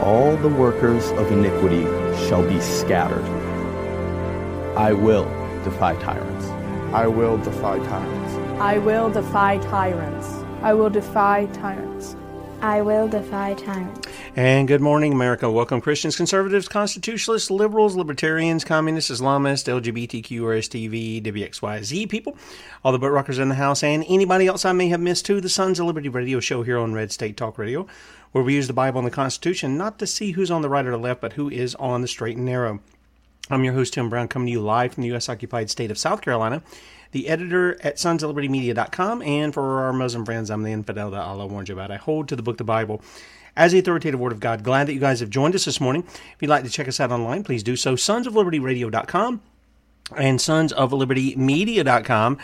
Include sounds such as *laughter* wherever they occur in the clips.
All the workers of iniquity shall be scattered. I will defy tyrants. I will defy tyrants. I will defy tyrants. I will defy tyrants. I will defy tyrants. And good morning, America. Welcome, Christians, conservatives, constitutionalists, liberals, libertarians, communists, Islamists, LGBTQ, RSTV, WXYZ people, all the boat rockers in the house, and anybody else I may have missed too. The Sons of Liberty radio show here on Red State Talk Radio, where we use the Bible and the Constitution not to see who's on the right or the left, but who is on the straight and narrow. I'm your host, Tim Brown, coming to you live from the U.S. occupied state of South Carolina, the editor at sonsoflibertymedia.com, and for our Muslim friends, I'm the infidel that Allah warned you about. I hold to the book, the Bible, as the authoritative word of God. Glad that you guys have joined us this morning. If you'd like to check us out online, please do so. Sonsoflibertyradio.com and sonsoflibertymedia.com. In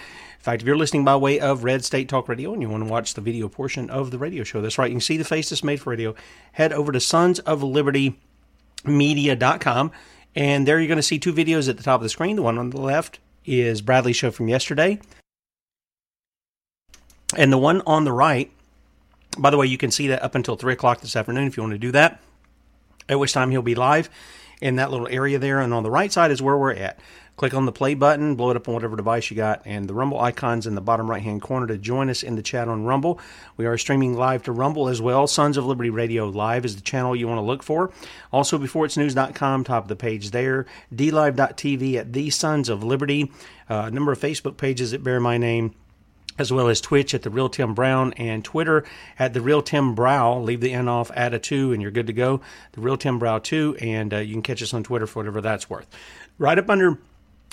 fact, if you're listening by way of Red State Talk Radio and you want to watch the video portion of the radio show, that's right, you can see the face that's made for radio. Head over to sonsoflibertymedia.com, and there you're going to see two videos at the top of the screen. The one on the left is Bradley's show from yesterday, and the one on the right, by the way, you can see that up until 3 o'clock this afternoon if you want to do that, at which time he'll be live in that little area there. And on the right side is where we're at. Click on the play button, blow it up on whatever device you got, and the Rumble icon's in the bottom right hand corner to join us in the chat on Rumble. We are streaming live to Rumble as well. Sons of Liberty Radio Live is the channel you want to look for. Also, beforeitsnews.com, top of the page there. DLive.tv at The Sons of Liberty. Uh, a number of Facebook pages that bear my name as well as Twitch at the Real Tim Brown and Twitter at the Real Tim Brow. Leave the N off, add a two, and you're good to go. The Real Tim Brow two, and uh, you can catch us on Twitter for whatever that's worth. Right up under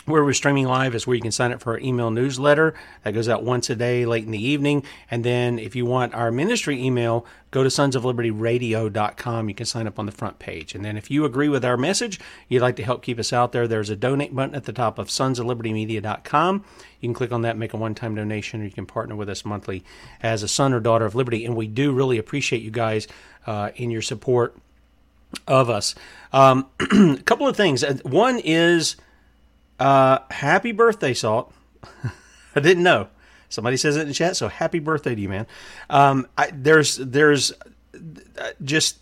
where we're streaming live is where you can sign up for our email newsletter that goes out once a day late in the evening. And then if you want our ministry email go to sonsoflibertyradio.com you can sign up on the front page. And then if you agree with our message you'd like to help keep us out there there's a donate button at the top of sonsoflibertymedia.com you can click on that make a one-time donation or you can partner with us monthly as a son or daughter of liberty. And we do really appreciate you guys uh, in your support of us. Um, *clears throat* a couple of things. One is uh, happy birthday, Salt. *laughs* I didn't know. Somebody says it in chat, so happy birthday to you, man. Um, I, there's there's uh, just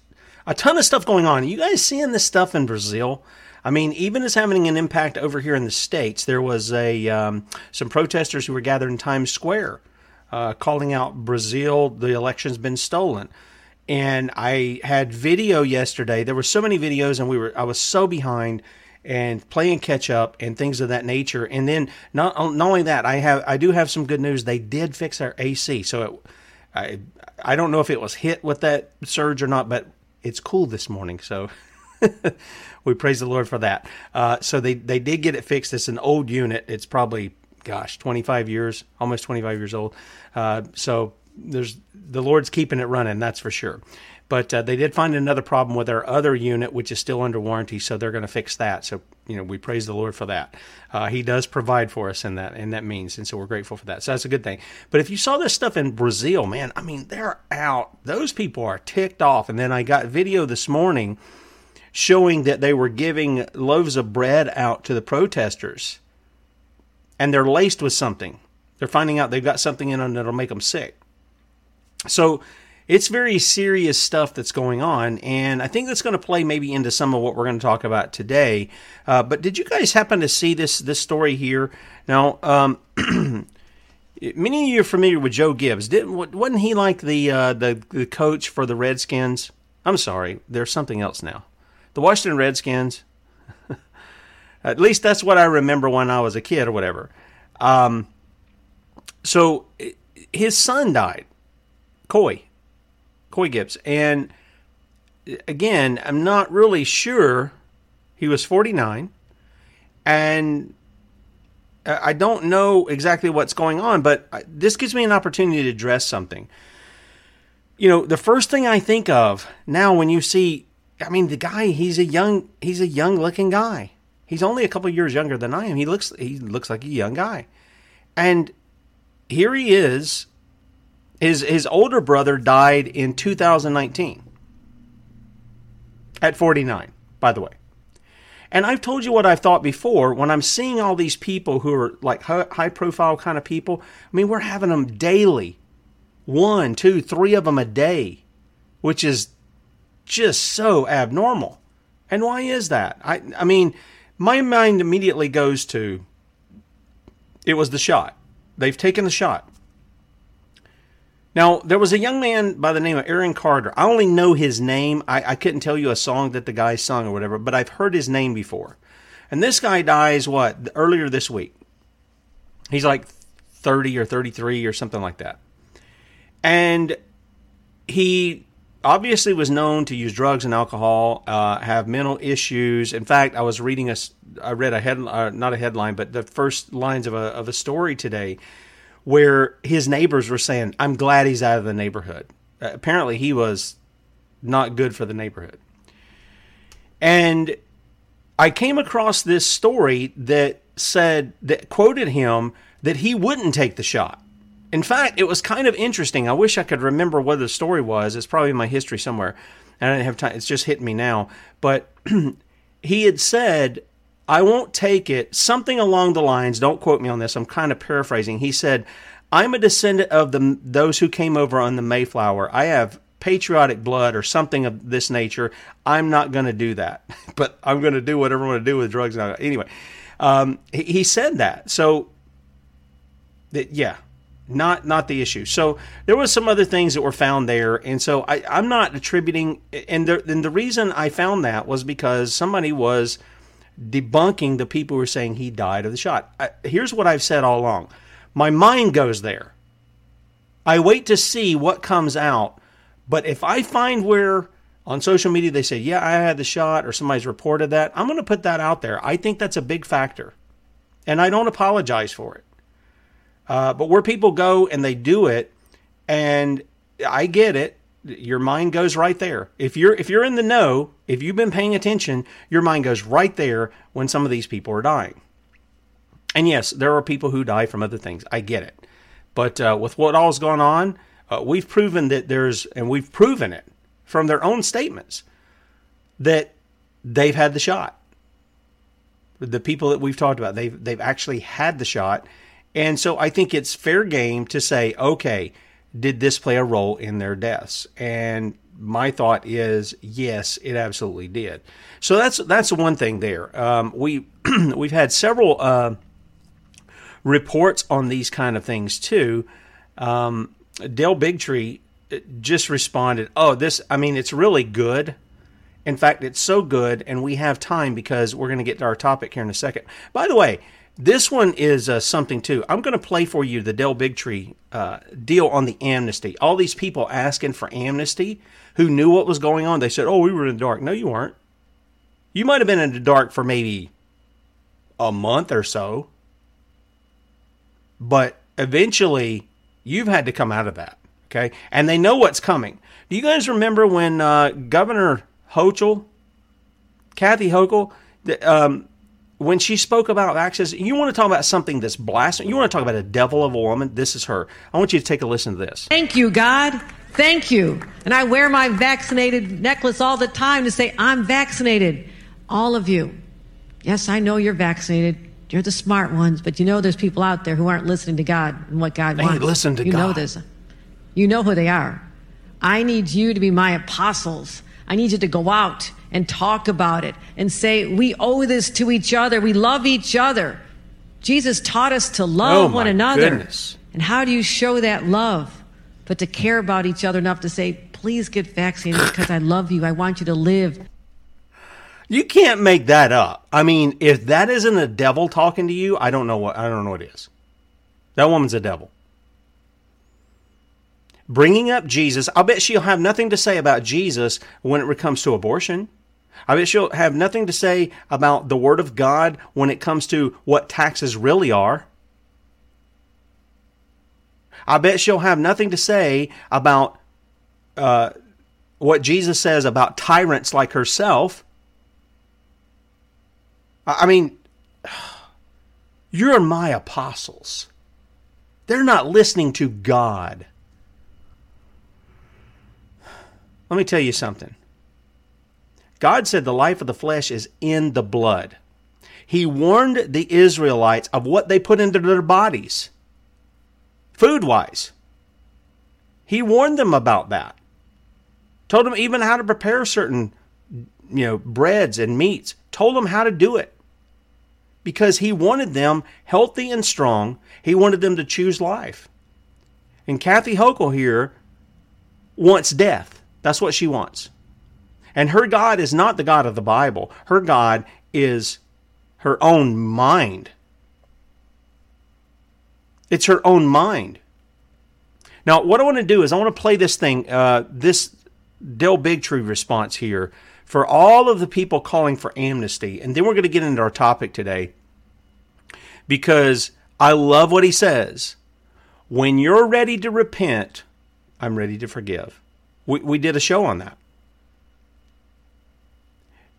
a ton of stuff going on. You guys seeing this stuff in Brazil? I mean, even as having an impact over here in the states, there was a um, some protesters who were gathered in Times Square, uh, calling out Brazil. The election's been stolen, and I had video yesterday. There were so many videos, and we were I was so behind and playing catch up and things of that nature. And then not not only that, I have I do have some good news. They did fix our AC, so it, I I don't know if it was hit with that surge or not, but it's cool this morning. So. *laughs* we praise the Lord for that. Uh, so they, they did get it fixed. It's an old unit. It's probably, gosh, 25 years, almost 25 years old. Uh, so there's the Lord's keeping it running, that's for sure. But uh, they did find another problem with our other unit, which is still under warranty. So they're going to fix that. So you know we praise the Lord for that. Uh, he does provide for us in that and that means, and so we're grateful for that. So that's a good thing. But if you saw this stuff in Brazil, man, I mean they're out. Those people are ticked off. And then I got video this morning showing that they were giving loaves of bread out to the protesters and they're laced with something. They're finding out they've got something in them that'll make them sick. So it's very serious stuff that's going on, and I think that's going to play maybe into some of what we're going to talk about today. Uh, but did you guys happen to see this this story here? Now, um, *clears throat* many of you are familiar with Joe Gibbs. Didn't wasn't he like the uh, the the coach for the Redskins? I'm sorry, there's something else now the Washington Redskins. *laughs* At least that's what I remember when I was a kid or whatever. Um, so his son died, Coy, Coy Gibbs, and again, I'm not really sure. He was 49, and uh, I don't know exactly what's going on, but uh, this gives me an opportunity to address something. You know, the first thing I think of now when you see I mean, the guy, he's a young, he's a young looking guy. He's only a couple years younger than I am. He looks, he looks like a young guy. And here he is. His, his older brother died in 2019 at 49, by the way. And I've told you what I've thought before. When I'm seeing all these people who are like high profile kind of people, I mean, we're having them daily. One, two, three of them a day, which is just so abnormal. And why is that? I, I mean, my mind immediately goes to it was the shot. They've taken the shot. Now, there was a young man by the name of Aaron Carter. I only know his name. I, I couldn't tell you a song that the guy sung or whatever, but I've heard his name before. And this guy dies, what, earlier this week. He's like 30 or 33 or something like that. And he obviously was known to use drugs and alcohol, uh, have mental issues. In fact, I was reading a, I read a head, uh, not a headline, but the first lines of a of a story today, where his neighbors were saying, "I'm glad he's out of the neighborhood." Uh, apparently, he was not good for the neighborhood, and I came across this story that said that quoted him that he wouldn't take the shot in fact, it was kind of interesting. I wish I could remember what the story was. It's probably in my history somewhere. I didn't have time. It's just hitting me now. But *clears throat* he had said, I won't take it. Something along the lines, don't quote me on this, I'm kind of paraphrasing. He said, I'm a descendant of the those who came over on the Mayflower. I have patriotic blood or something of this nature. I'm not going to do that, *laughs* but I'm going to do whatever I want to do with drugs. Anyway, um, he, he, said that. So, that, yeah, not not the issue. So there was some other things that were found there, and so I, I'm not attributing. And the, and the reason I found that was because somebody was debunking the people who are saying he died of the shot. I, here's what I've said all along: my mind goes there. I wait to see what comes out, but if I find where on social media they say, "Yeah, I had the shot," or somebody's reported that, I'm going to put that out there. I think that's a big factor, and I don't apologize for it. Uh, but where people go and they do it, and I get it. Your mind goes right there. If you're if you're in the know, if you've been paying attention, your mind goes right there when some of these people are dying. And yes, there are people who die from other things. I get it. But uh, with what all's gone on, uh, we've proven that there's, and we've proven it from their own statements, that they've had the shot. The people that we've talked about, they've they've actually had the shot, and so I think it's fair game to say, okay, did this play a role in their deaths? And my thought is yes, it absolutely did. So that's that's one thing there. Um, we *clears throat* we've had several uh, reports on these kind of things too. Um, Dale Bigtree just responded, "Oh, this. I mean, it's really good. In fact, it's so good, and we have time because we're going to get to our topic here in a second. By the way." This one is uh, something too. I'm going to play for you the Dale Bigtree uh, deal on the amnesty. All these people asking for amnesty who knew what was going on. They said, "Oh, we were in the dark." No, you weren't. You might have been in the dark for maybe a month or so, but eventually you've had to come out of that. Okay, and they know what's coming. Do you guys remember when uh, Governor Hochul, Kathy Hochul, the, um, when she spoke about access, you want to talk about something that's blasphemous. You want to talk about a devil of a woman. This is her. I want you to take a listen to this. Thank you, God. Thank you. And I wear my vaccinated necklace all the time to say, I'm vaccinated. All of you. Yes, I know you're vaccinated. You're the smart ones, but you know there's people out there who aren't listening to God and what God they wants. listen to you God. know this. You know who they are. I need you to be my apostles. I need you to go out and talk about it and say, we owe this to each other. We love each other. Jesus taught us to love Oh, one another. goodness. And how do you show that love? But to care about each other enough to say, please get vaccinated *coughs* because I love you. I want you to live. You can't make that up. I mean, if that isn't a devil talking to you, I don't know what I don't know what is. That woman's a devil. Bringing up Jesus, I'll bet she'll have nothing to say about Jesus when it comes to abortion. I bet she'll have nothing to say about the Word of God when it comes to what taxes really are. I bet she'll have nothing to say about uh, what Jesus says about tyrants like herself. I I mean, *sighs* you're my apostles. They're not listening to God. Let me tell you something. God said the life of the flesh is in the blood. He warned the Israelites of what they put into their bodies, food wise. He warned them about that. Told them even how to prepare certain, you know, breads and meats. Told them how to do it. Because he wanted them healthy and strong. He wanted them to choose life. And Kathy Hochul here wants death. That's what she wants. And her God is not the God of the Bible. Her God is her own mind. It's her own mind. Now, what I want to do is I want to play this thing, uh, this Dale Bigtree response here for all of the people calling for amnesty. And then we're going to get into our topic today because I love what he says. When you're ready to repent, I'm ready to forgive. We, we did a show on that.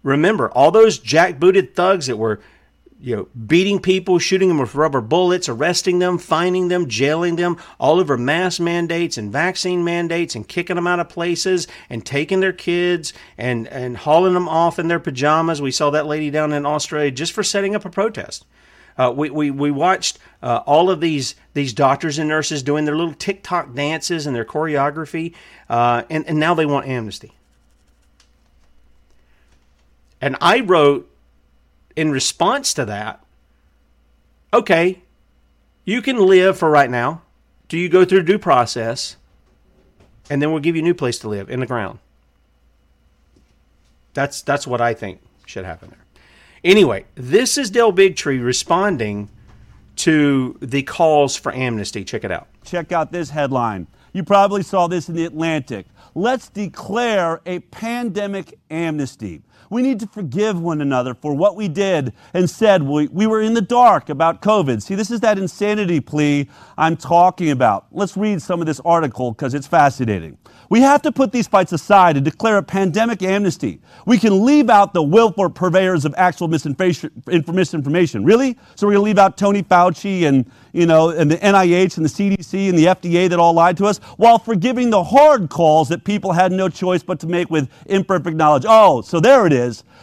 Remember, all those jackbooted thugs that were you know, beating people, shooting them with rubber bullets, arresting them, fining them, jailing them, all over mask mandates and vaccine mandates, and kicking them out of places, and taking their kids and and hauling them off in their pajamas. We saw that lady down in Australia just for setting up a protest. Uh, we, we, we watched uh, all of these these doctors and nurses doing their little TikTok dances and their choreography, uh, and, and now they want amnesty. And I wrote in response to that, okay, you can live for right now. Do you go through due process? And then we'll give you a new place to live in the ground. That's that's what I think should happen there. Anyway, this is Dale Bigtree responding to the calls for amnesty. Check it out. Check out this headline. You probably saw this in the Atlantic. Let's declare a pandemic amnesty. We need to forgive one another for what we did and said. We, we were in the dark about COVID. See, this is that insanity plea I'm talking about. Let's read some of this article because it's fascinating. We have to put these fights aside and declare a pandemic amnesty. We can leave out the willful purveyors of actual misinformation. Really? So we're going to leave out Tony Fauci and, you know, and the NIH and the CDC and the FDA that all lied to us, while forgiving the hard calls that people had no choice but to make with imperfect knowledge. Oh, so there it is.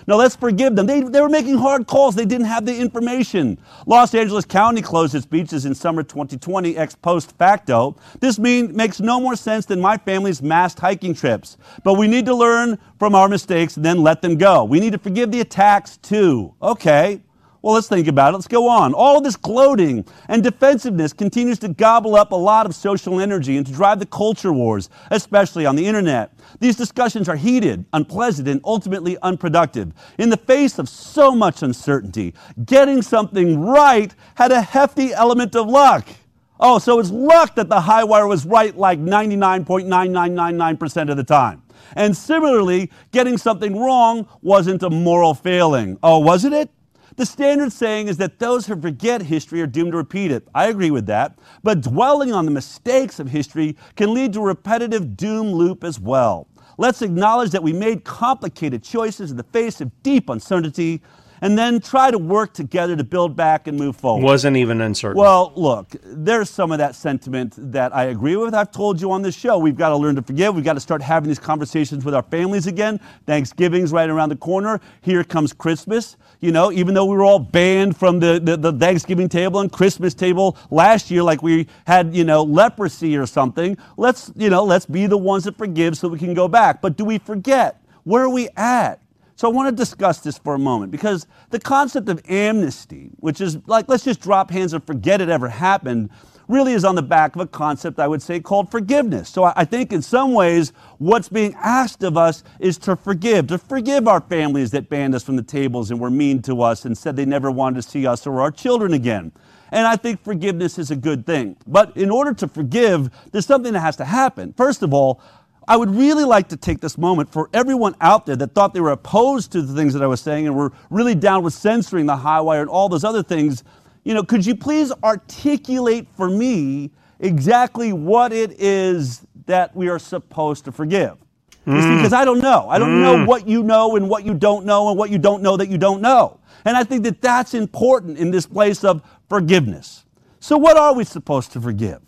No, let's forgive them. They, they were making hard calls. They didn't have the information. Los Angeles County closed its beaches in summer 2020 ex post facto. This mean, makes no more sense than my family's massed hiking trips. But we need to learn from our mistakes and then let them go. We need to forgive the attacks too. Okay. Well, let's think about it. Let's go on. All of this gloating and defensiveness continues to gobble up a lot of social energy and to drive the culture wars, especially on the internet. These discussions are heated, unpleasant, and ultimately unproductive. In the face of so much uncertainty, getting something right had a hefty element of luck. Oh, so it's luck that the HighWire was right like 99.9999% of the time. And similarly, getting something wrong wasn't a moral failing. Oh, wasn't it? The standard saying is that those who forget history are doomed to repeat it. I agree with that. But dwelling on the mistakes of history can lead to a repetitive doom loop as well. Let's acknowledge that we made complicated choices in the face of deep uncertainty and then try to work together to build back and move forward. Wasn't even uncertain. Well, look, there's some of that sentiment that I agree with. I've told you on this show, we've got to learn to forgive. We've got to start having these conversations with our families again. Thanksgiving's right around the corner. Here comes Christmas. You know, even though we were all banned from the, the, the Thanksgiving table and Christmas table last year, like we had, you know, leprosy or something, let's, you know, let's be the ones that forgive so we can go back. But do we forget? Where are we at? So I want to discuss this for a moment because the concept of amnesty, which is like, let's just drop hands and forget it ever happened, really is on the back of a concept I would say called forgiveness. So I think in some ways, what's being asked of us is to forgive, to forgive our families that banned us from the tables and were mean to us and said they never wanted to see us or our children again. And I think forgiveness is a good thing. But in order to forgive, there's something that has to happen. First of all, I would really like to take this moment for everyone out there that thought they were opposed to the things that I was saying and were really down with censoring the HighWire and all those other things. You know, could you please articulate for me exactly what it is that we are supposed to forgive? Mm. Because I don't know. I don't mm. know what you know and what you don't know and what you don't know that you don't know. And I think that that's important in this place of forgiveness. So, what are we supposed to forgive?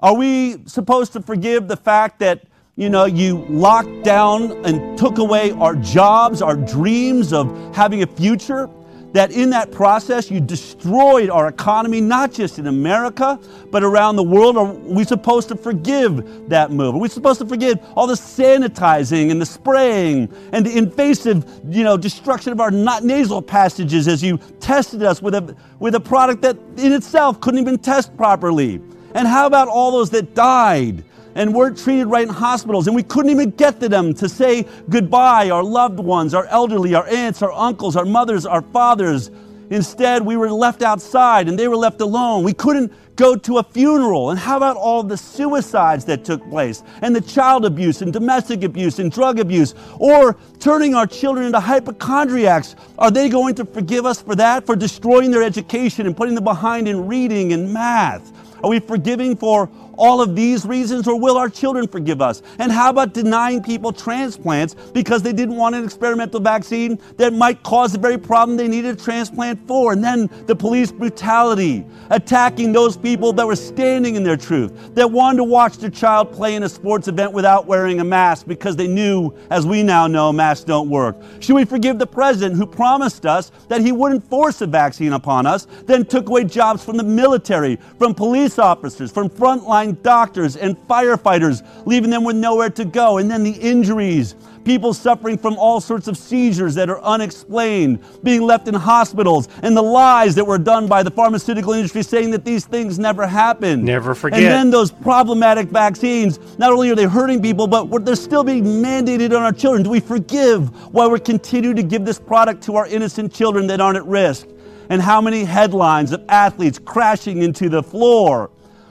Are we supposed to forgive the fact that you know, you locked down and took away our jobs, our dreams of having a future. That in that process, you destroyed our economy, not just in America, but around the world. Are we supposed to forgive that move? Are we supposed to forgive all the sanitizing and the spraying and the invasive, you know, destruction of our nasal passages as you tested us with a, with a product that in itself couldn't even test properly? And how about all those that died? And weren't treated right in hospitals, and we couldn't even get to them to say goodbye, our loved ones, our elderly, our aunts, our uncles, our mothers, our fathers. Instead, we were left outside and they were left alone. We couldn't go to a funeral. And how about all the suicides that took place, and the child abuse, and domestic abuse, and drug abuse, or turning our children into hypochondriacs? Are they going to forgive us for that, for destroying their education and putting them behind in reading and math? Are we forgiving for all of these reasons, or will our children forgive us? And how about denying people transplants because they didn't want an experimental vaccine that might cause the very problem they needed a transplant for? And then the police brutality, attacking those people that were standing in their truth, that wanted to watch their child play in a sports event without wearing a mask because they knew, as we now know, masks don't work. Should we forgive the president who promised us that he wouldn't force a vaccine upon us, then took away jobs from the military, from police officers, from frontline doctors and firefighters, leaving them with nowhere to go. And then the injuries, people suffering from all sorts of seizures that are unexplained, being left in hospitals, and the lies that were done by the pharmaceutical industry saying that these things never happened. Never forget. And then those problematic vaccines, not only are they hurting people, but they're still being mandated on our children. Do we forgive while we're continuing to give this product to our innocent children that aren't at risk? And how many headlines of athletes crashing into the floor?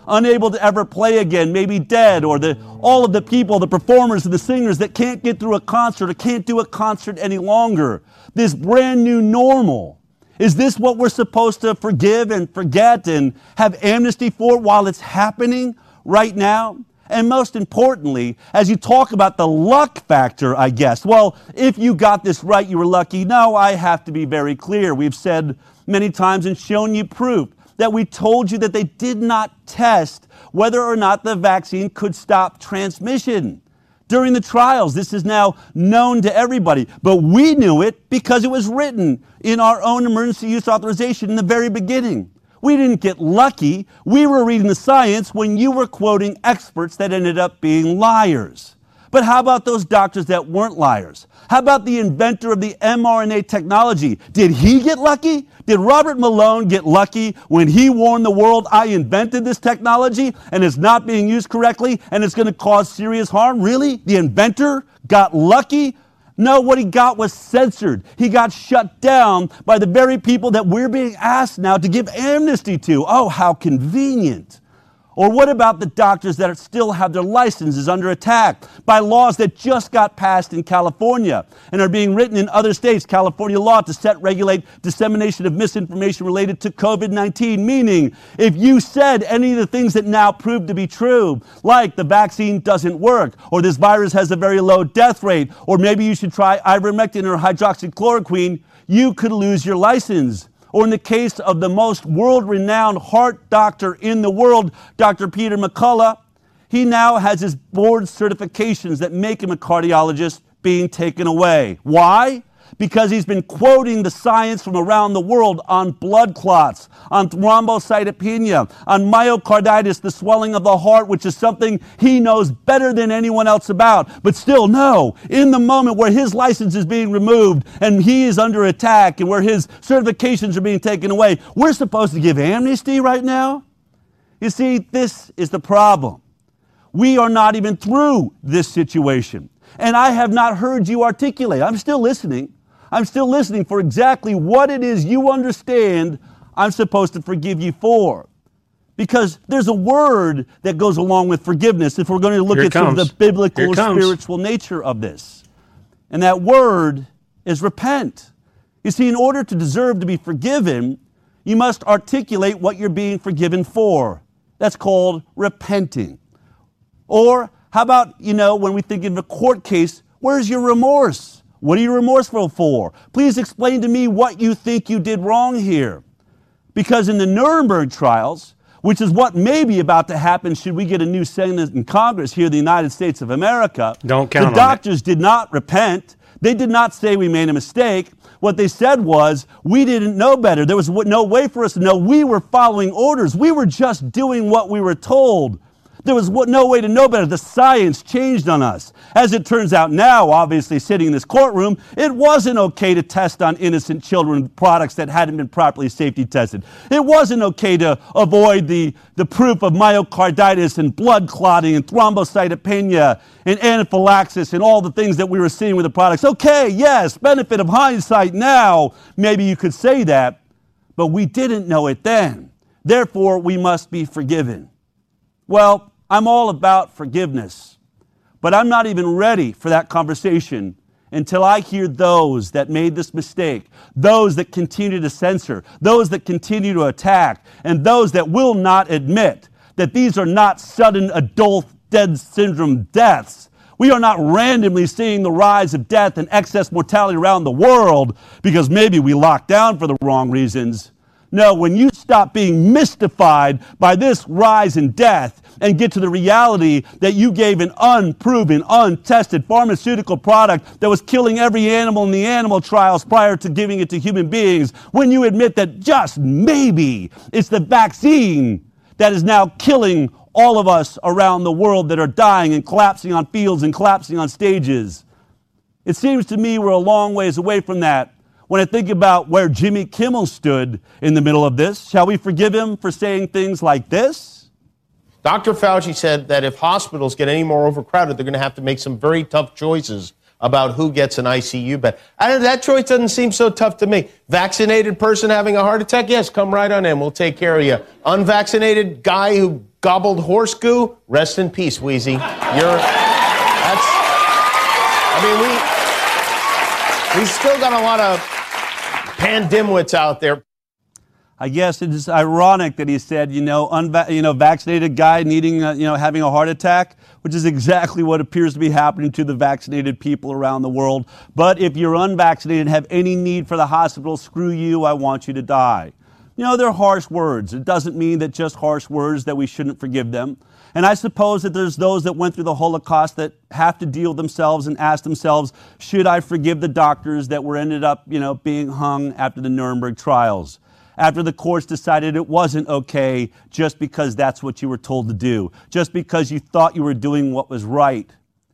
Unable to ever play again, maybe dead, or the, all of the people, the performers and the singers that can't get through a concert or can't do a concert any longer. This brand new normal. Is this what we're supposed to forgive and forget and have amnesty for while it's happening right now? And most importantly, as you talk about the luck factor, I guess, well, if you got this right, you were lucky. No, I have to be very clear. We've said many times and shown you proof that we told you that they did not test whether or not the vaccine could stop transmission. During the trials, this is now known to everybody, but we knew it because it was written in our own emergency use authorization in the very beginning. We didn't get lucky. We were reading the science when you were quoting experts that ended up being liars. But how about those doctors that weren't liars? How about the inventor of the mRNA technology? Did he get lucky? Did Robert Malone get lucky when he warned the world, I invented this technology and it's not being used correctly and it's going to cause serious harm? Really? The inventor got lucky? No, what he got was censored. He got shut down by the very people that we're being asked now to give amnesty to. Oh, how convenient. Or what about the doctors that still have their licenses under attack by laws that just got passed in California and are being written in other states, California law to set regulate dissemination of misinformation related to COVID-19, meaning if you said any of the things that now prove to be true, like the vaccine doesn't work, or this virus has a very low death rate, or maybe you should try ivermectin or hydroxychloroquine, you could lose your license. Or in the case of the most world renowned heart doctor in the world, Dr. Peter McCullough, he now has his board certifications that make him a cardiologist being taken away. Why? Because he's been quoting the science from around the world on blood clots, on thrombocytopenia, on myocarditis, the swelling of the heart, which is something he knows better than anyone else about. But still, no, in the moment where his license is being removed and he is under attack and where his certifications are being taken away, we're supposed to give amnesty right now? You see, this is the problem. We are not even through this situation. And I have not heard you articulate. I'm still listening. I'm still listening for exactly what it is you understand I'm supposed to forgive you for. Because there's a word that goes along with forgiveness if we're going to look Here at sort of the biblical Here or comes. spiritual nature of this. And that word is repent. You see, in order to deserve to be forgiven, you must articulate what you're being forgiven for. That's called repenting. Or how about, you know, when we think of a court case, where's your remorse? What are you remorseful for? Please explain to me what you think you did wrong here. Because in the Nuremberg trials, which is what may be about to happen should we get a new Senate and Congress here in the United States of America, Don't count the doctors did not repent. They did not say we made a mistake. What they said was, we didn't know better. There was no way for us to know. We were following orders. We were just doing what we were told. There was no way to know better. The science changed on us. As it turns out now, obviously sitting in this courtroom, it wasn't okay to test on innocent children products that hadn't been properly safety tested. It wasn't okay to avoid the, the proof of myocarditis and blood clotting and thrombocytopenia and anaphylaxis and all the things that we were seeing with the products. Okay, yes, benefit of hindsight now, maybe you could say that, but we didn't know it then. Therefore, we must be forgiven. Well, I'm all about forgiveness, but I'm not even ready for that conversation until I hear those that made this mistake, those that continue to censor, those that continue to attack, and those that will not admit that these are not sudden adult dead syndrome deaths. We are not randomly seeing the rise of death and excess mortality around the world because maybe we locked down for the wrong reasons. No, when you stop being mystified by this rise in death and get to the reality that you gave an unproven, untested pharmaceutical product that was killing every animal in the animal trials prior to giving it to human beings, when you admit that just maybe it's the vaccine that is now killing all of us around the world that are dying and collapsing on fields and collapsing on stages. It seems to me we're a long ways away from that. When I think about where Jimmy Kimmel stood in the middle of this, shall we forgive him for saying things like this? Dr. Fauci said that if hospitals get any more overcrowded, they're going to have to make some very tough choices about who gets an ICU bed. That choice doesn't seem so tough to me. Vaccinated person having a heart attack, yes, come right on in. We'll take care of you. Unvaccinated guy who gobbled horse goo, rest in peace, Wheezy. You're that's. I mean, we we've still got a lot of pandemwits out there. I guess it is ironic that he said, you know, unva- you know, vaccinated guy needing, uh, you know, having a heart attack, which is exactly what appears to be happening to the vaccinated people around the world. But if you're unvaccinated and have any need for the hospital, screw you, I want you to die. You know, they're harsh words. It doesn't mean that just harsh words that we shouldn't forgive them. And I suppose that there's those that went through the Holocaust that have to deal themselves and ask themselves, should I forgive the doctors that were ended up, you know, being hung after the Nuremberg trials? After the courts decided it wasn't okay just because that's what you were told to do, just because you thought you were doing what was right.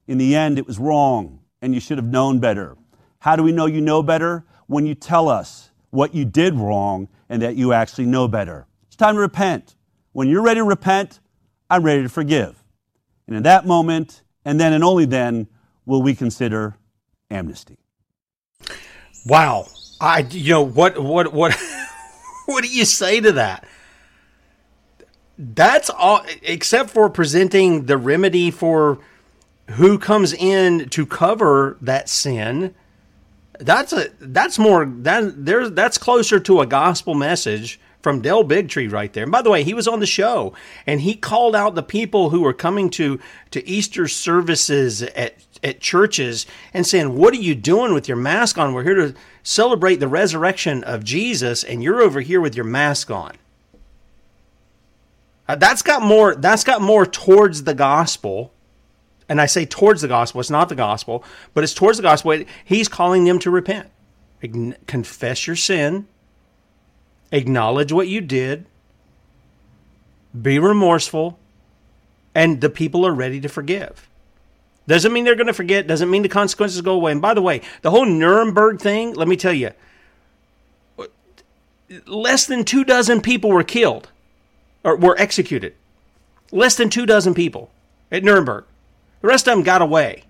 In the end, it was wrong, and you should have known better. How do we know you know better? When you tell us what you did wrong and that you actually know better. It's time to repent. When you're ready to repent, I'm ready to forgive. And in that moment, and then and only then, will we consider amnesty. Wow. I you know what what what *laughs* what do you say to that? That's all except for presenting the remedy for who comes in to cover that sin. That's a that's more that there's that's closer to a gospel message from Del Bigtree right there. And by the way, he was on the show and he called out the people who were coming to to Easter services at at churches and saying, "What are you doing with your mask on? We're here to celebrate the resurrection of Jesus and you're over here with your mask on." Uh, that's got more that's got more towards the gospel. And I say towards the gospel, it's not the gospel, but it's towards the gospel. He's calling them to repent. Confess your sin, acknowledge what you did, be remorseful, and the people are ready to forgive. Doesn't mean they're going to forget, doesn't mean the consequences go away. And by the way, the whole Nuremberg thing, let me tell you, less than two dozen people were killed or were executed. Less than two dozen people at Nuremberg. The rest of them got away.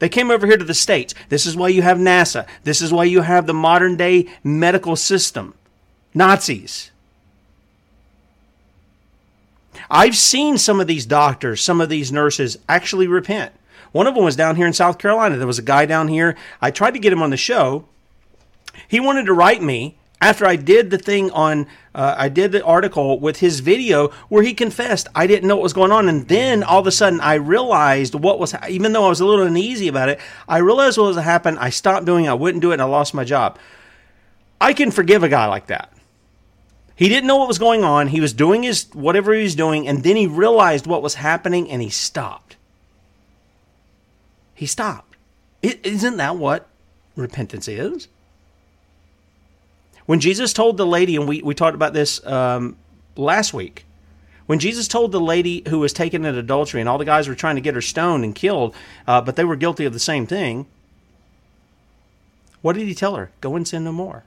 They came over here to the States. This is why you have NASA. This is why you have the modern day medical system. Nazis. I've seen some of these doctors, some of these nurses actually repent. One of them was down here in South Carolina. There was a guy down here. I tried to get him on the show. He wanted to write me after I did the thing on, uh, I did the article with his video where he confessed I didn't know what was going on, and then all of a sudden I realized what was, even though I was a little uneasy about it, I realized what was happening. I stopped doing it. I wouldn't do it, and I lost my job. I can forgive a guy like that. He didn't know what was going on. He was doing his whatever he was doing, and then he realized what was happening, and he stopped. He stopped. is isn't that what repentance is? When Jesus told the lady, and we, we talked about this um, last week, when Jesus told the lady who was taken in adultery, and all the guys were trying to get her stoned and killed, uh, but they were guilty of the same thing, what did he tell her? Go and sin no more.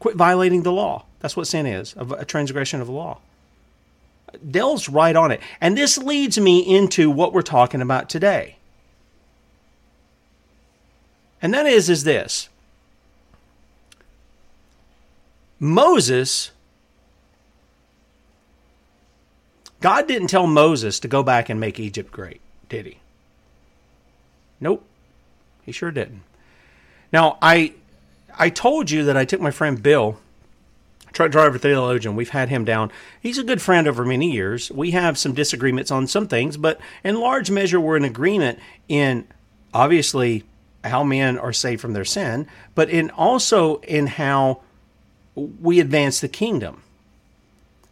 Quit violating the law. That's what sin is a transgression of the law. Del's right on it. And this leads me into what we're talking about today. And that is is this. Moses God didn't tell Moses to go back and make Egypt great, did he? Nope. He sure didn't. Now, I I told you that I took my friend Bill, truck driver theologian. We've had him down. He's a good friend over many years. We have some disagreements on some things, but in large measure, we're in agreement in obviously how men are saved from their sin, but in also in how we advance the kingdom.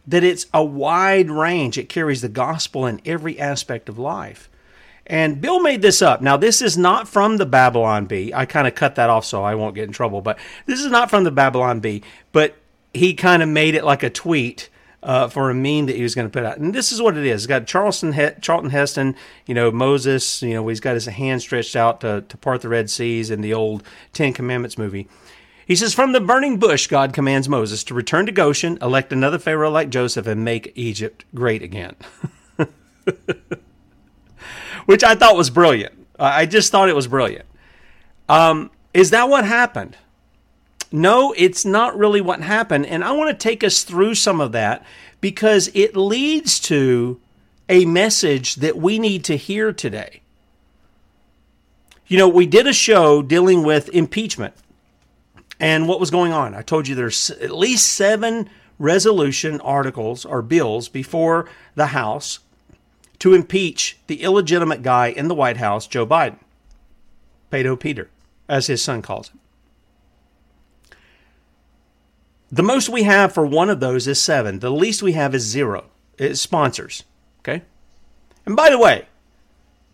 That it's a wide range. It carries the gospel in every aspect of life. And Bill made this up. Now, this is not from the Babylon Bee. I kind of cut that off so I won't get in trouble. But this is not from the Babylon Bee. But he kind of made it like a tweet uh, for a meme that he was going to put out. And this is what it is. It's got Charleston he- Charlton Heston, you know, Moses, you know, he's got his hand stretched out to, to part the Red Seas in the old Ten Commandments movie. He says, From the burning bush, God commands Moses to return to Goshen, elect another Pharaoh like Joseph, and make Egypt great again. *laughs* Which I thought was brilliant. I just thought it was brilliant. Um, is that what happened? No, it's not really what happened. And I want to take us through some of that because it leads to a message that we need to hear today. You know, we did a show dealing with impeachment and what was going on. I told you there's at least seven resolution articles or bills before the House to impeach the illegitimate guy in the White House, Joe Biden, Pedo Peter, as his son calls him. The most we have for one of those is seven. The least we have is zero. It's sponsors. Okay. And by the way,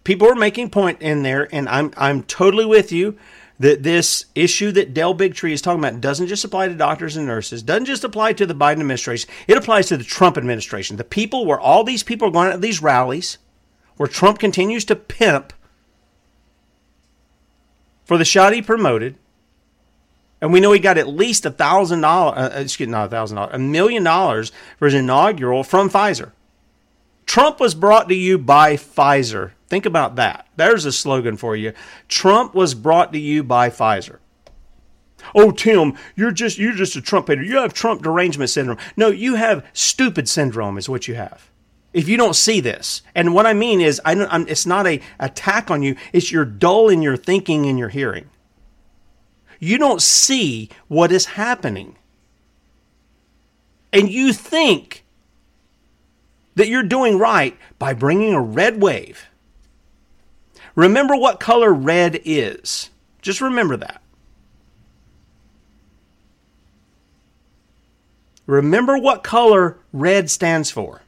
people are making point in there, and I'm I'm totally with you that this issue that Del Bigtree is talking about doesn't just apply to doctors and nurses, doesn't just apply to the Biden administration. It applies to the Trump administration. The people where all these people are going to these rallies, where Trump continues to pimp for the shot he promoted, and we know he got at least a thousand dollars, uh, excuse me, not a thousand dollars, a million dollars for his inaugural from Pfizer. Trump was brought to you by Pfizer. Think about that. There's a slogan for you. Trump was brought to you by Pfizer. Oh, Tim, you're just you're just a Trump hater. You have Trump derangement syndrome. No, you have stupid syndrome is what you have. If you don't see this, and what I mean is, I don't, it's not a attack on you. It's you're dull in your thinking and your hearing. You don't see what is happening, and you think that you're doing right by bringing a red wave. Remember what color red is. Just remember that. Remember what color red stands for.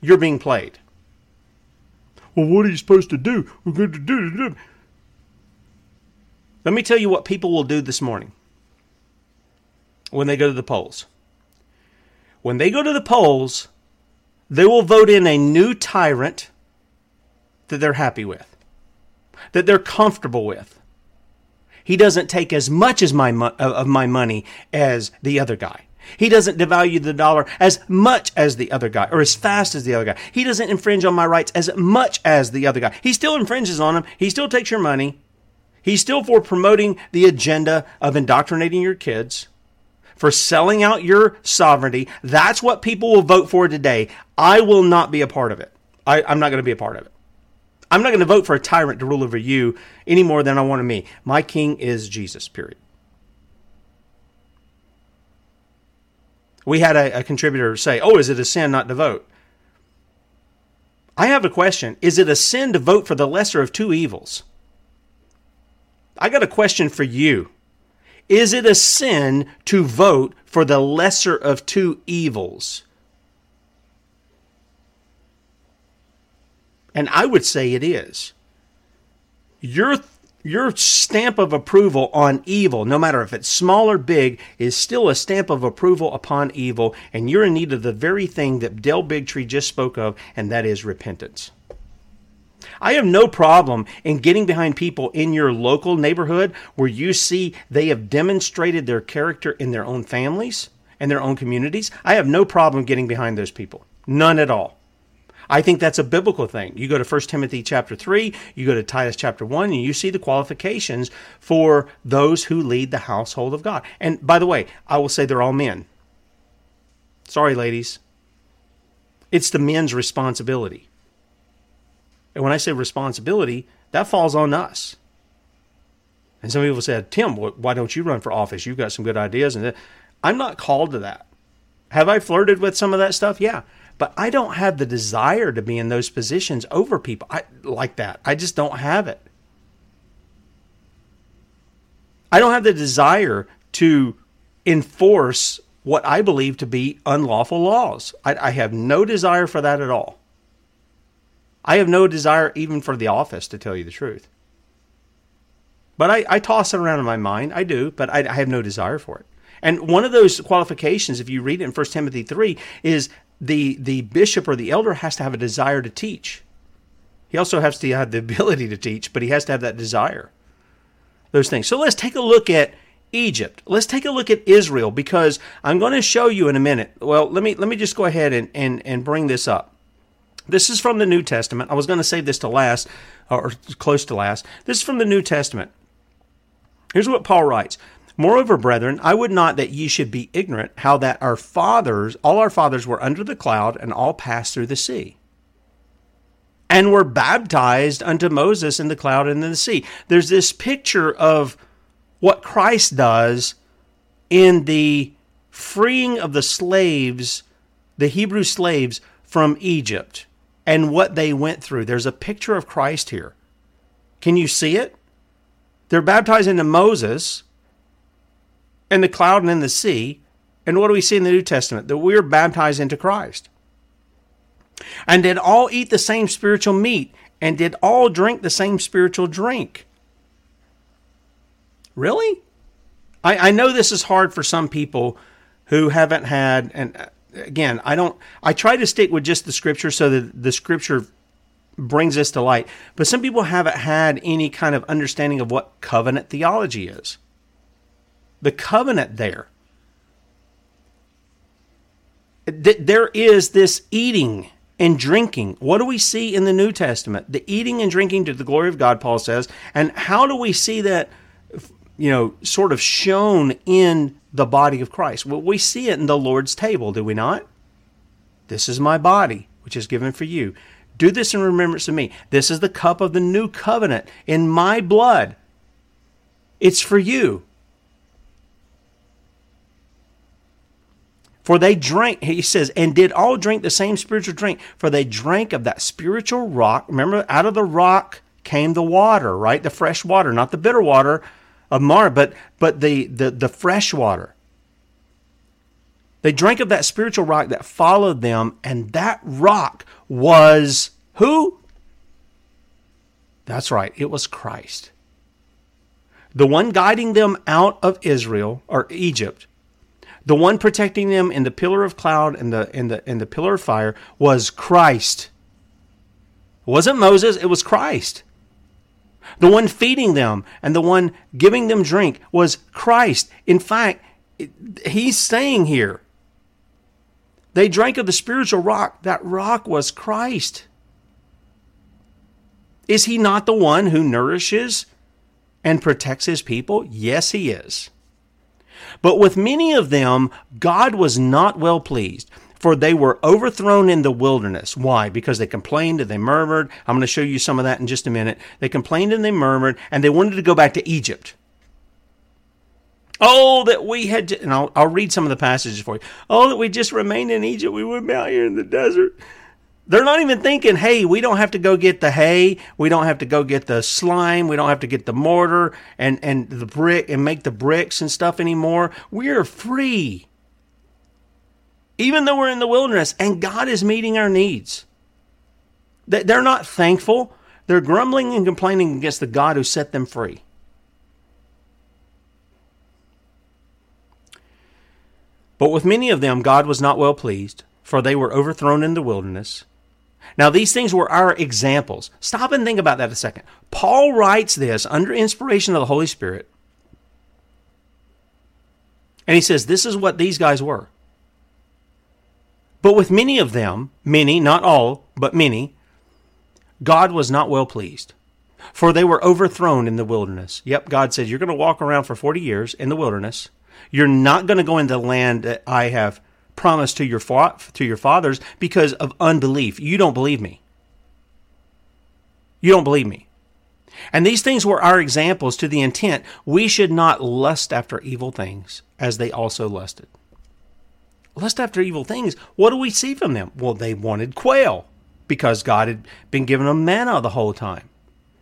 You're being played. Well, what are you supposed to do? We're going to do. Let me tell you what people will do this morning when they go to the polls. When they go to the polls, they will vote in a new tyrant that they're happy with, that they're comfortable with. He doesn't take as much as my of my money as the other guy. He doesn't devalue the dollar as much as the other guy or as fast as the other guy. He doesn't infringe on my rights as much as the other guy. He still infringes on them. He still takes your money. He's still for promoting the agenda of indoctrinating your kids for selling out your sovereignty. That's what people will vote for today. I will not be a part of it. I, am not going to be a part of it. I'm not going to vote for a tyrant to rule over you any more than I want me. My king is Jesus, period. We had a, a contributor say, Oh, is it a sin not to vote? I have a question. Is it a sin to vote for the lesser of two evils? I got a question for you. Is it a sin to vote for the lesser of two evils? And I would say it is. Your your stamp of approval on evil, no matter if it's small or big, is still a stamp of approval upon evil, and you're in need of the very thing that Del Bigtree just spoke of, and that is repentance. I have no problem in getting behind people in your local neighborhood where you see they have demonstrated their character in their own families and their own communities. I have no problem getting behind those people. None at all. I think that's a biblical thing. You go to 1 Timothy chapter 3, you go to Titus chapter 1, and you see the qualifications for those who lead the household of God. And by the way, I will say they're all men. Sorry, ladies. It's the men's responsibility. And when I say responsibility, that falls on us. And some people said, Tim, why don't you run for office? You've got some good ideas. And I'm not called to that. Have I flirted with some of that stuff? Yeah. But I don't have the desire to be in those positions over people I, like that. I just don't have it. I don't have the desire to enforce what I believe to be unlawful laws. I, I have no desire for that at all. I have no desire even for the office, to tell you the truth. But I, I toss it around in my mind. I do, but I, I, have no desire for it. And one of those qualifications, if you read it in 1 Timothy 3, is the, the bishop or the elder has to have a desire to teach. He also has to have the *laughs* ability to teach, but he has to have that desire. Those things. So let's take a look at Egypt. Let's take a look at Israel because I'm going to show you in a minute. Well, let me let me just go ahead and, and, and bring this up. This is from the New Testament. I was going to save this to last, or close to last. This is from the New Testament. Here's what Paul writes Moreover, brethren, I would not that ye should be ignorant how that our fathers, all our fathers were under the cloud and all passed through the sea and were baptized unto Moses in the cloud and in the sea. There's this picture of what Christ does in the freeing of the slaves, the Hebrew slaves from Egypt and what they went through. There's a picture of Christ here. Can you see it? They're baptized into Moses in the cloud and in the sea. And what do we see in the New Testament? That we're baptized into Christ. And did all eat the same spiritual meat, and did all drink the same spiritual drink. Really? I, I know this is hard for some people who haven't had, and uh, again, I don't, I try to stick with just the scripture so that the scripture brings this to light. But some people haven't had any kind of understanding of what covenant theology is. The covenant there. There is this eating and drinking. What do we see in the New Testament? The eating and drinking to the glory of God, Paul says. And how do we see that, you know, sort of shown in the body of Christ? Well, we see it in the Lord's table, do we not? This is my body, which is given for you. Do this in remembrance of me. This is the cup of the new covenant in my blood. It's for you. For they drank, he says, and did all drink the same spiritual drink, for they drank of that spiritual rock. Remember, out of the rock came the water, right? The fresh water, not the bitter water of Marah, but but the the, the fresh water. They drank of that spiritual rock that followed them, and that rock was who? That's right, it was Christ. The one guiding them out of Israel or Egypt the one protecting them in the pillar of cloud and the in the in the pillar of fire was Christ. It wasn't Moses, it was Christ. The one feeding them and the one giving them drink was Christ. In fact, he's saying here, they drank of the spiritual rock. That rock was Christ. Is he not the one who nourishes and protects his people? Yes, he is. But with many of them, God was not well pleased, for they were overthrown in the wilderness. Why? Because they complained and they murmured. I'm going to show you some of that in just a minute. They complained and they murmured, and they wanted to go back to Egypt. Oh, that we had, to, and I'll, I'll read some of the passages for you. Oh, that we just remained in Egypt. We wouldn't be out here in the desert. They're not even thinking, hey, we don't have to go get the hay, we don't have to go get the slime, we don't have to get the mortar and, and the brick and make the bricks and stuff anymore. We're free. Even though we're in the wilderness and God is meeting our needs. They're not thankful. They're grumbling and complaining against the God who set them free. But with many of them, God was not well pleased, for they were overthrown in the wilderness. Now, these things were our examples. Stop and think about that a second. Paul writes this under inspiration of the Holy Spirit. And he says, This is what these guys were. But with many of them, many, not all, but many, God was not well pleased. For they were overthrown in the wilderness. Yep, God said, You're going to walk around for 40 years in the wilderness. You're not going to go into the land that I have promised to your fa- to your fathers because of unbelief. You don't believe me. You don't believe me. And these things were our examples to the intent we should not lust after evil things as they also lusted. Lust after evil things. What do we see from them? Well, they wanted quail because God had been giving them manna the whole time.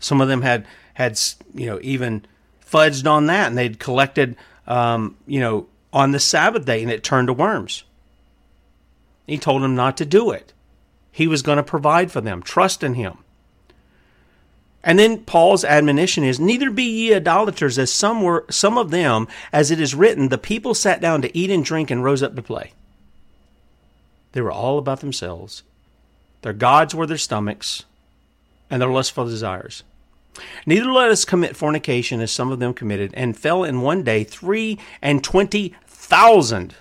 Some of them had had you know even fudged on that, and they'd collected um, you know on the Sabbath day, and it turned to worms. He told them not to do it. He was going to provide for them. Trust in him. And then Paul's admonition is neither be ye idolaters as some were some of them as it is written the people sat down to eat and drink and rose up to play. They were all about themselves. Their gods were their stomachs and their lustful desires. Neither let us commit fornication as some of them committed and fell in one day three and twenty thousand.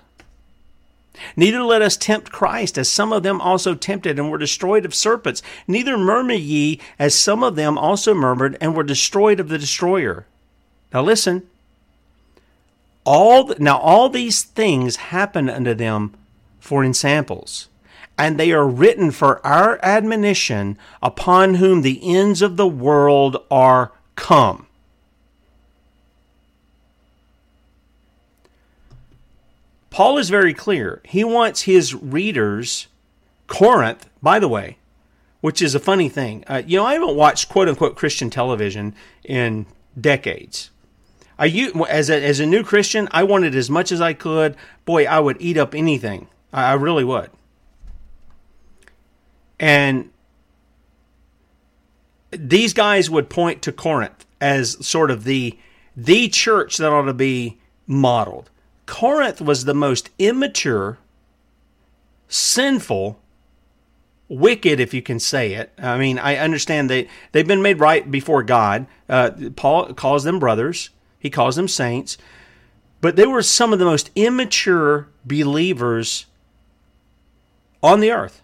Neither let us tempt Christ, as some of them also tempted and were destroyed of serpents. Neither murmur ye, as some of them also murmured and were destroyed of the destroyer. Now listen. All the, now all these things happen unto them for ensamples, and they are written for our admonition, upon whom the ends of the world are come. Paul is very clear. He wants his readers, Corinth, by the way, which is a funny thing. Uh, you know, I haven't watched quote unquote Christian television in decades. I as a as a new Christian, I wanted as much as I could. Boy, I would eat up anything. I, I really would. And these guys would point to Corinth as sort of the the church that ought to be modeled. Corinth was the most immature, sinful, wicked, if you can say it. I mean, I understand they they've been made right before God. Uh, Paul calls them brothers. He calls them saints. But they were some of the most immature believers on the earth.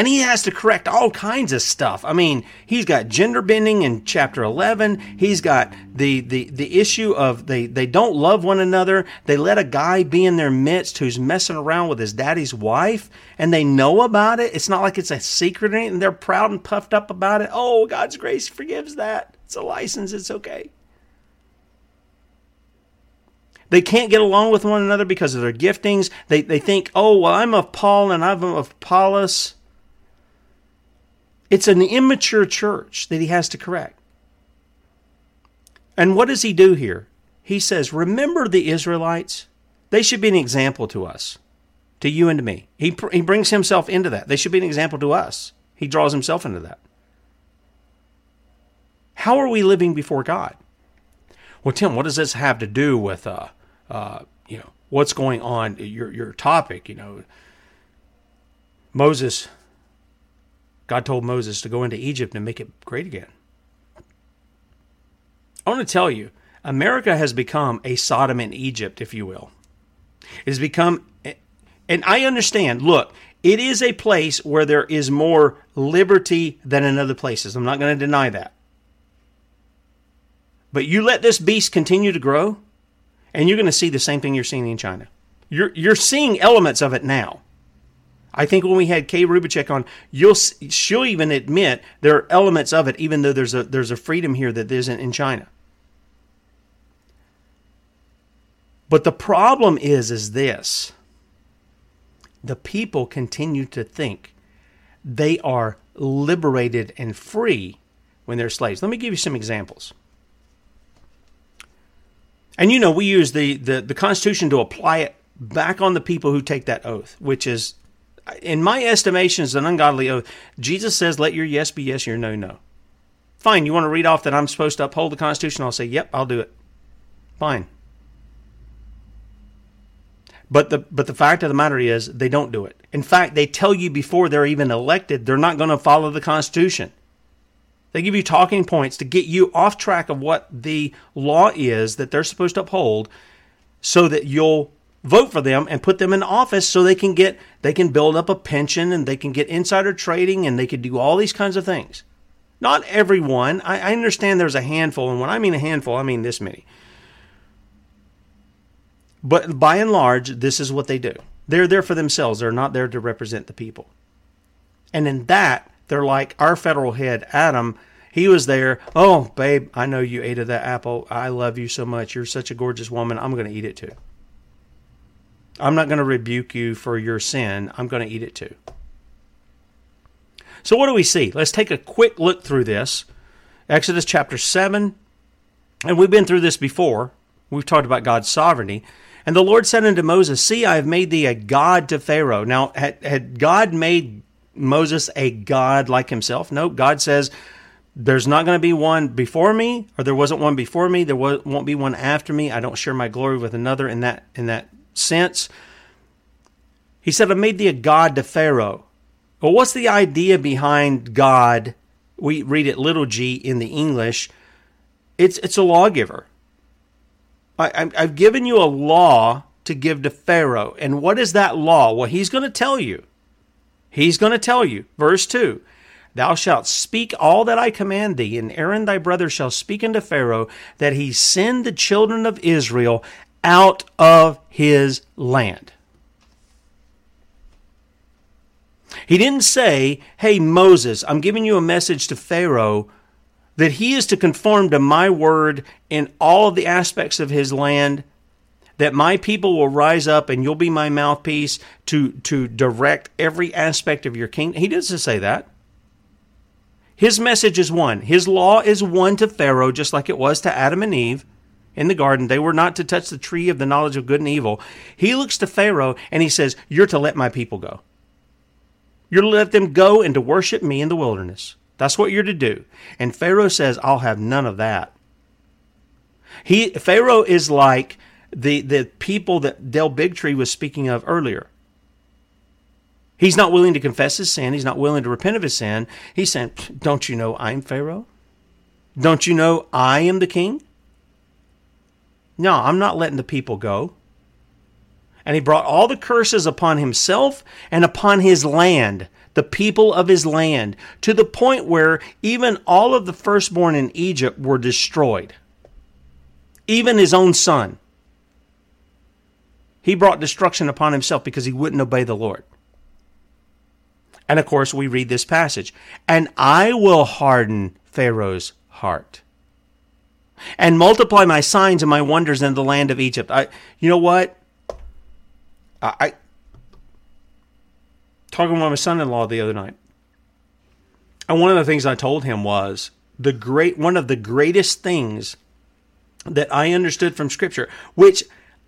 And he has to correct all kinds of stuff. I mean, he's got gender bending in chapter 11. He's got the, the, the issue of they, they don't love one another. They let a guy be in their midst who's messing around with his daddy's wife, and they know about it. It's not like it's a secret and they're proud and puffed up about it. Oh, God's grace forgives that. It's a license, it's okay. They can't get along with one another because of their giftings. They, they think, oh, well, I'm of Paul and I'm of Apollos. It's an immature church that he has to correct. And what does he do here? He says, Remember the Israelites? They should be an example to us, to you and to me. He, he brings himself into that. They should be an example to us. He draws himself into that. How are we living before God? Well, Tim, what does this have to do with, uh, uh, you know, what's going on? Your your topic, you know, Moses God told Moses to go into Egypt and make it great again. I want to tell you, America has become a Sodom and Egypt, if you will. It has become, and I understand, look, it is a place where there is more liberty than in other places. I'm not going to deny that. But you let this beast continue to grow, and you're going to see the same thing you're seeing in China. You're, you're seeing elements of it now. I think when we had Kay Rubacek on, you'll she'll even admit there are elements of it, even though there's a there's a freedom here that isn't in China. But the problem is is this. The people continue to think they are liberated and free when they're slaves. Let me give you some examples. And you know, we use the, the, the Constitution to apply it back on the people who take that oath, which is in my estimation, is an ungodly oath. Jesus says, let your yes be yes, your no, no. Fine, you want to read off that I'm supposed to uphold the Constitution? I'll say, yep, I'll do it. Fine. But the but the fact of the matter is they don't do it. In fact, they tell you before they're even elected they're not going to follow the Constitution. They give you talking points to get you off track of what the law is that they're supposed to uphold so that you'll vote for them and put them in office so they can get they can build up a pension and they can get insider trading and they can do all these kinds of things. Not everyone. I, I, understand there's a handful and when i mean a handful i mean this many. But by and large this is what they do. They're there for themselves. They're not there to represent the people. And in that they're like our federal head adam. He was there oh babe i know you ate of that apple. I love you so much. You're such a gorgeous woman. I'm going to eat it too I'm not going to rebuke you for your sin. I'm going to eat it too. So, what do we see? Let's take a quick look through this. Exodus chapter 7. And we've been through this before. We've talked about God's sovereignty. And the Lord said unto Moses, See, I have made thee a God to Pharaoh. Now, had, had God made Moses a God like himself? No, God says, There's not going to be one before me, or there wasn't one before me. There won't be one after me. I don't share my glory with another in that, in that sense. He said, I made thee a God to Pharaoh. Well, what's the idea behind God? We read it little g in the English. It's, it's a lawgiver. I, I've given you a law to give to Pharaoh. And what is that law? Well, he's going to tell you. He's going to tell you. Verse 2 Thou shalt speak all that I command thee, and Aaron thy brother shall speak unto Pharaoh, that he send the children of Israel out of his land. He didn't say, Hey, Moses, I'm giving you a message to Pharaoh that he is to conform to my word in all of the aspects of his land, that my people will rise up and you'll be my mouthpiece to, to direct every aspect of your kingdom. He doesn't say that. His message is one. His law is one to Pharaoh, just like it was to Adam and Eve in the garden. They were not to touch the tree of the knowledge of good and evil. He looks to Pharaoh and he says, You're to let my people go. You're to let them go and to worship me in the wilderness. That's what you're to do. And Pharaoh says, I'll have none of that. He Pharaoh is like the the people that Del Bigtree was speaking of earlier. He's not willing to confess his sin. He's not willing to repent of his sin. He's saying, Don't you know I'm Pharaoh? Don't you know I am the king? No, I'm not letting the people go. And he brought all the curses upon himself and upon his land, the people of his land, to the point where even all of the firstborn in Egypt were destroyed. Even his own son. He brought destruction upon himself because he wouldn't obey the Lord. And of course, we read this passage and I will harden Pharaoh's heart and multiply my signs and my wonders in the land of Egypt. I, you know what? I, I talking with my son-in-law the other night, and one of the things I told him was the great one of the greatest things that I understood from Scripture, which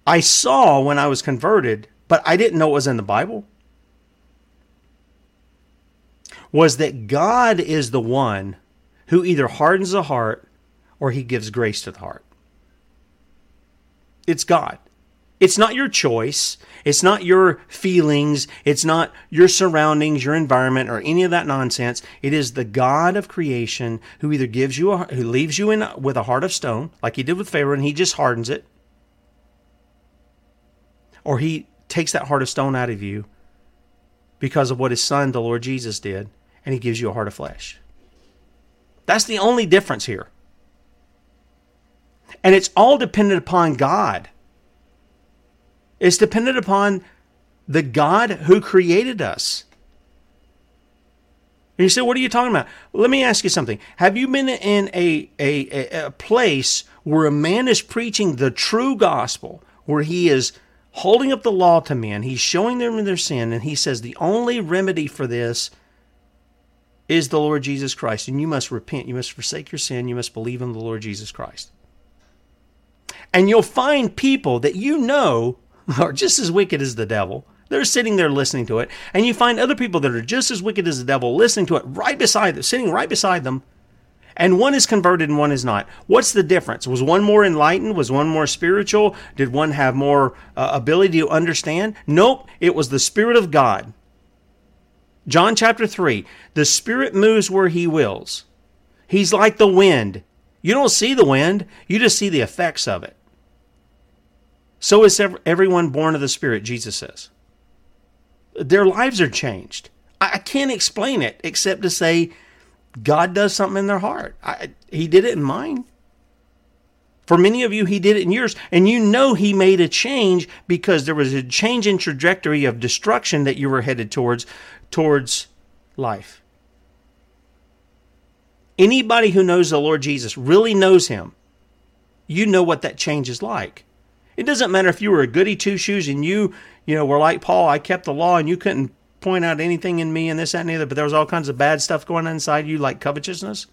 I saw when I was converted, but I didn't know it was in the Bible, was that God is the one who either hardens the heart or he gives grace to the heart. It's God. It's not your choice. It's not your feelings. It's not your surroundings, your environment, or any of that nonsense. It is the God of creation who either gives you, a, who leaves you in with a heart of stone, like he did with Pharaoh, and he just hardens it, or he takes that heart of stone out of you because of what his son, the Lord Jesus, did, and he gives you a heart of flesh. That's the only difference here. And it's all dependent upon God. It's dependent upon the God who created us. And you say, what are you talking about? Let me ask you something. Have you been in a, a, a place where a man is preaching the true gospel, where he is holding up the law to men, he's showing them their sin, and he says the only remedy for this is the Lord Jesus Christ, and you must repent, you must forsake your sin, you must believe in the Lord Jesus Christ. And you'll find people that you know are just as wicked as the devil. They're sitting there listening to it. And you find other people that are just as wicked as the devil listening to it right beside them, sitting right beside them. And one is converted and one is not. What's the difference? Was one more enlightened? Was one more spiritual? Did one have more uh, ability to understand? Nope. It was the Spirit of God. John chapter 3 The Spirit moves where He wills. He's like the wind. You don't see the wind, you just see the effects of it. So is everyone born of the Spirit, Jesus says. Their lives are changed. I can't explain it except to say God does something in their heart. I, he did it in mine. For many of you, He did it in yours. And you know He made a change because there was a change in trajectory of destruction that you were headed towards, towards life. Anybody who knows the Lord Jesus really knows Him. You know what that change is like. It doesn't matter if you were a goody two shoes and you, you know, were like Paul, I kept the law and you couldn't point out anything in me and this, that, and the other, but there was all kinds of bad stuff going on inside you, like covetousness.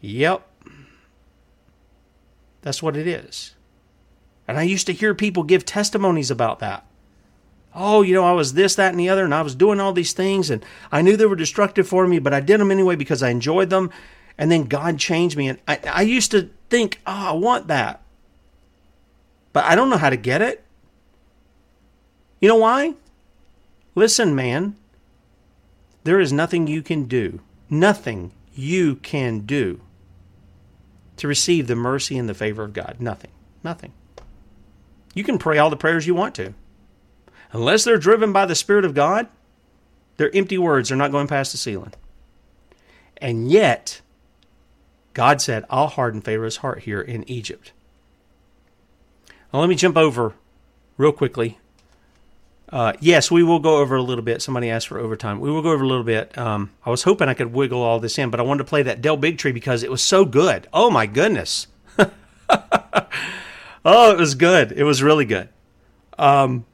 Yep. That's what it is. And I used to hear people give testimonies about that. Oh, you know, I was this, that, and the other, and I was doing all these things, and I knew they were destructive for me, but I did them anyway because I enjoyed them. And then God changed me. And I, I used to think, oh, I want that but I don't know how to get it. You know why? Listen, man, there is nothing you can do, nothing you can do to receive the mercy and the favor of God. Nothing. Nothing. You can pray all the prayers you want to. Unless they're driven by the Spirit of God, they're empty words. They're not going past the ceiling. And yet, God said, I'll harden Pharaoh's heart here in Egypt. Now, let me jump over real quickly. Uh, yes, we will go over a little bit. Somebody asked for overtime. We will go over a little bit. Um, I was hoping I could wiggle all this in, but I wanted to play that Del Bigtree because it was so good. Oh my goodness! *laughs* oh, it was good. It was really good. Um,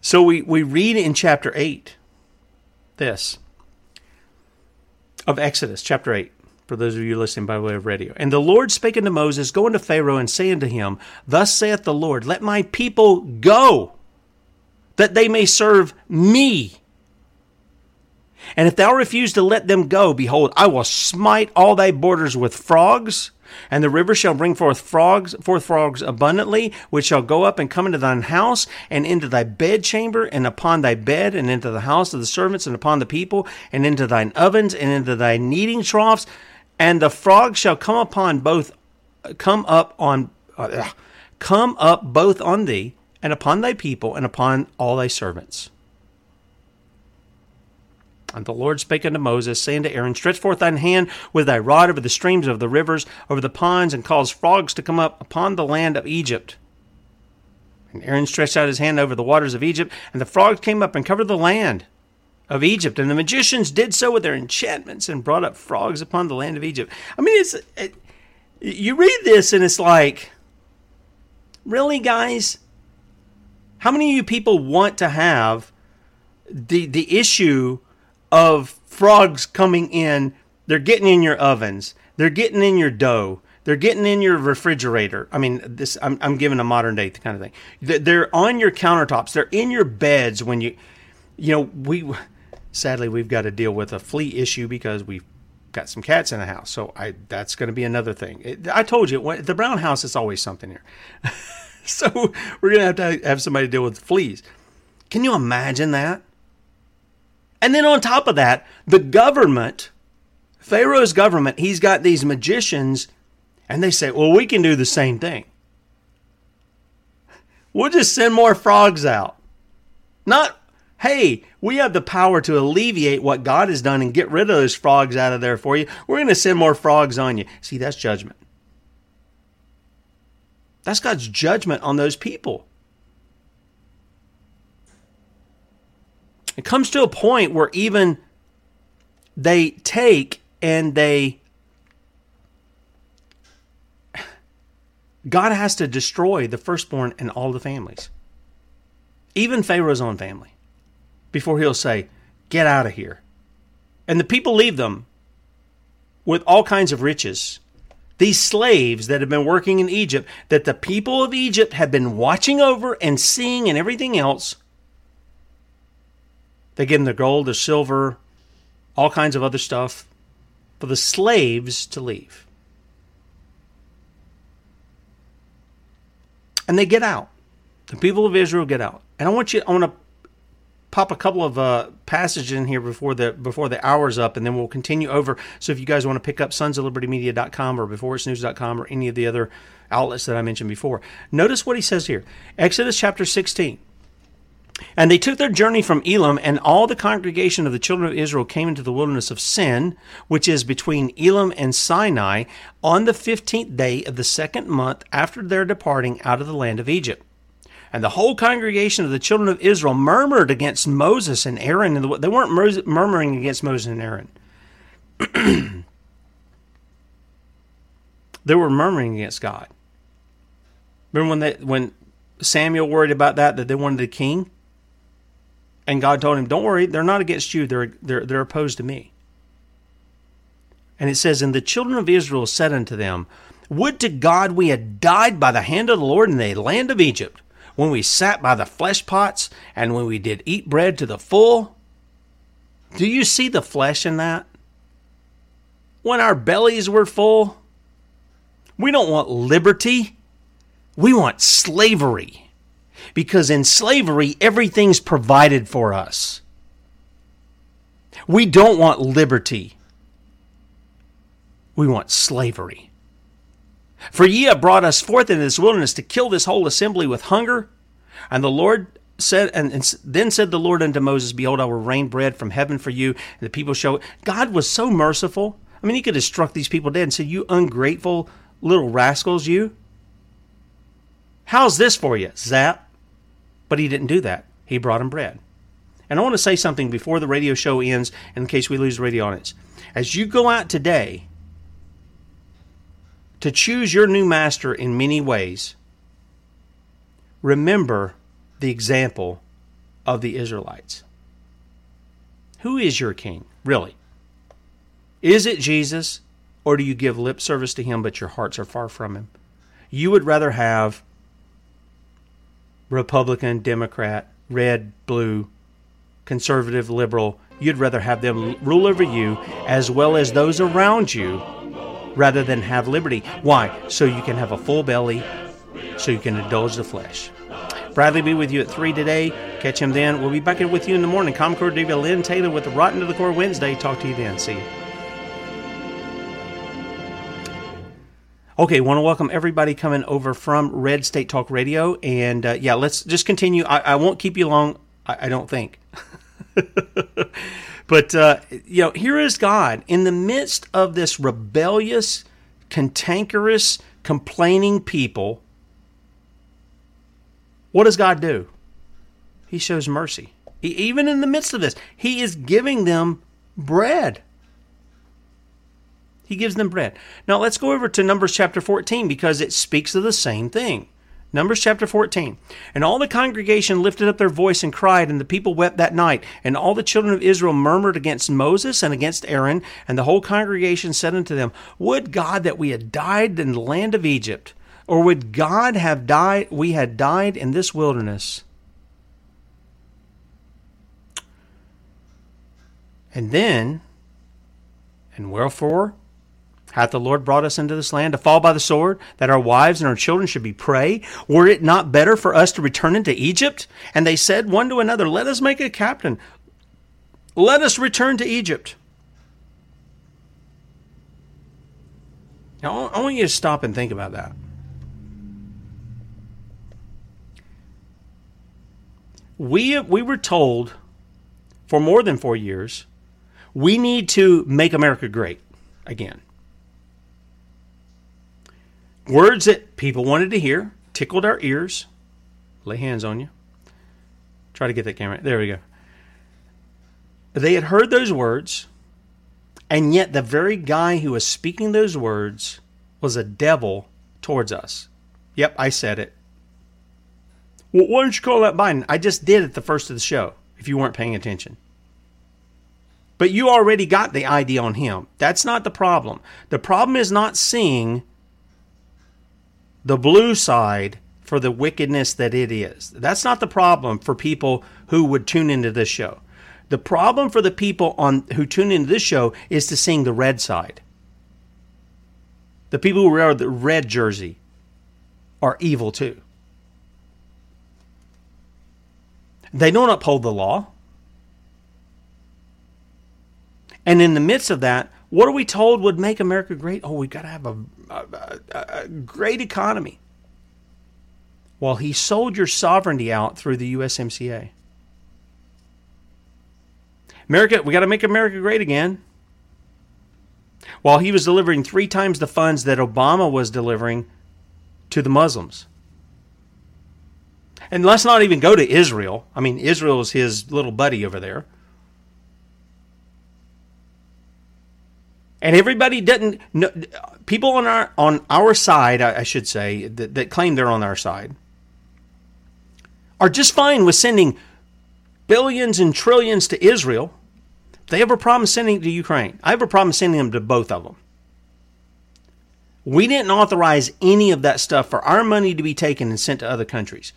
so we we read in chapter eight this. of Exodus, chapter 8, for those of you listening by way of radio. And the Lord spake unto Moses, Go unto Pharaoh and say unto him, Thus saith the Lord, Let my people go, that they may serve me. And if thou refuse to let them go, behold, I will smite all thy borders with frogs, and the river shall bring forth frogs, forth frogs abundantly, which shall go up and come into thine house, and into thy bedchamber, and upon thy bed, and into the house of the servants, and upon the people, and into thine ovens, and into thy kneading troughs, and the frogs shall come upon both, come up on, uh, come up both on thee, and upon thy people, and upon all thy servants. And the Lord spake unto Moses, saying to Aaron, Stretch forth thine hand with thy rod over the streams of the rivers, over the ponds, and cause frogs to come up upon the land of Egypt. And Aaron stretched out his hand over the waters of Egypt, and the frogs came up and covered the land of Egypt. And the magicians did so with their enchantments and brought up frogs upon the land of Egypt. I mean, it's it, you read this and it's like, really, guys? How many of you people want to have the the issue? of frogs coming in. They're getting in your ovens. They're getting in your dough. They're getting in your refrigerator. I mean, this I'm, I'm giving a modern day kind of thing. They're on your countertops. They're in your beds when you, you know, we sadly we've got to deal with a flea issue because we've got some cats in the house. So I that's going to be another thing. It, I told you when, the brown house is always something here. *laughs* so we're going to have to have somebody deal with fleas. Can you imagine that? And then on top of that, the government, Pharaoh's government, he's got these magicians, and they say, well, we can do the same thing. We'll just send more frogs out. Not, hey, we have the power to alleviate what God has done and get rid of those frogs out of there for you. We're going to send more frogs on you. See, that's judgment. That's God's judgment on those people. It comes to a point where even they take and they God has to destroy the firstborn and all the families. Even Pharaoh's own family. Before he'll say, Get out of here. And the people leave them with all kinds of riches. These slaves that have been working in Egypt, that the people of Egypt have been watching over and seeing and everything else, they give them the gold, the silver, all kinds of other stuff for the slaves to leave. And they get out. The people of Israel get out. And I want you, I want to pop a couple of uh, passages in here before the before the hour's up, and then we'll continue over. So if you guys want to pick up sons of liberty media.com or beforeitsnews.com or any of the other outlets that I mentioned before, notice what he says here. Exodus chapter 16. And they took their journey from Elim, and all the congregation of the children of Israel came into the wilderness of Sin, which is between Elim and Sinai, on the fifteenth day of the second month after their departing out of the land of Egypt. And the whole congregation of the children of Israel murmured against Moses and Aaron. And they weren't murmuring against Moses and Aaron. *clears throat* they were murmuring against God. Remember when they, when Samuel worried about that that they wanted a king? And God told him, Don't worry, they're not against you, they're, they're, they're opposed to me. And it says, And the children of Israel said unto them, Would to God we had died by the hand of the Lord in the land of Egypt, when we sat by the flesh pots, and when we did eat bread to the full. Do you see the flesh in that? When our bellies were full? We don't want liberty. We want slavery because in slavery, everything's provided for us. We don't want liberty. We want slavery. For ye have brought us forth into this wilderness to kill this whole assembly with hunger. And the Lord said, and, and, then said the Lord unto Moses, Behold, I will rain bread from heaven for you, and the people shall. God was so merciful. I mean, he could have struck these people dead and said, You ungrateful little rascals, you. How's this for you? Zap. But he didn't do that. He brought him bread. And I want to say something before the radio show ends in case we lose radio audience. As you go out today to choose your new master in many ways, remember the example of the Israelites. Who is your king, really? Is it Jesus, or do you give lip service to him, but your hearts are far from him? You would rather have Republican, Democrat, red, blue, conservative, liberal, you'd rather have them rule over you as well as those around you rather than have liberty. Why? So you can have a full belly, so you can indulge the flesh. Bradley be with you at 3 today. Catch him then. We'll be back with you in the morning. Comcore Diva Lynn Taylor with the Rotten to the Core Wednesday. Talk to you then. See you. Okay, want to welcome everybody coming over from Red State Talk Radio. And uh, yeah, let's just continue. I, I won't keep you long, I, I don't think. *laughs* but, uh, you know, here is God in the midst of this rebellious, cantankerous, complaining people. What does God do? He shows mercy. He, even in the midst of this, He is giving them bread. He gives them bread. Now let's go over to Numbers chapter 14 because it speaks of the same thing. Numbers chapter 14. And all the congregation lifted up their voice and cried, and the people wept that night. And all the children of Israel murmured against Moses and against Aaron. And the whole congregation said unto them, Would God that we had died in the land of Egypt, or would God have died, we had died in this wilderness? And then, and wherefore Hath the Lord brought us into this land to fall by the sword, that our wives and our children should be prey? Were it not better for us to return into Egypt? And they said one to another, Let us make a captain. Let us return to Egypt. Now, I want you to stop and think about that. We, we were told for more than four years we need to make America great again. Words that people wanted to hear, tickled our ears. Lay hands on you. Try to get that camera. There we go. They had heard those words, and yet the very guy who was speaking those words was a devil towards us. Yep, I said it. Well, why don't you call that Biden? I just did at the first of the show, if you weren't paying attention. But you already got the idea on him. That's not the problem. The problem is not seeing the blue side for the wickedness that it is. That's not the problem for people who would tune into this show. The problem for the people on who tune into this show is to seeing the red side. The people who wear the red jersey are evil too. They don't uphold the law. And in the midst of that, what are we told would make America great? Oh, we've got to have a, a, a, a great economy. Well, he sold your sovereignty out through the USMCA. America, we got to make America great again. While he was delivering three times the funds that Obama was delivering to the Muslims. And let's not even go to Israel. I mean, Israel is his little buddy over there. And everybody doesn't know, people on our on our side I, should say that, that claim they're on our side are just fine with sending billions and trillions to Israel. They have a problem sending it to Ukraine. I have a problem sending them to both of them. We didn't authorize any of that stuff for our money to be taken and sent to other countries.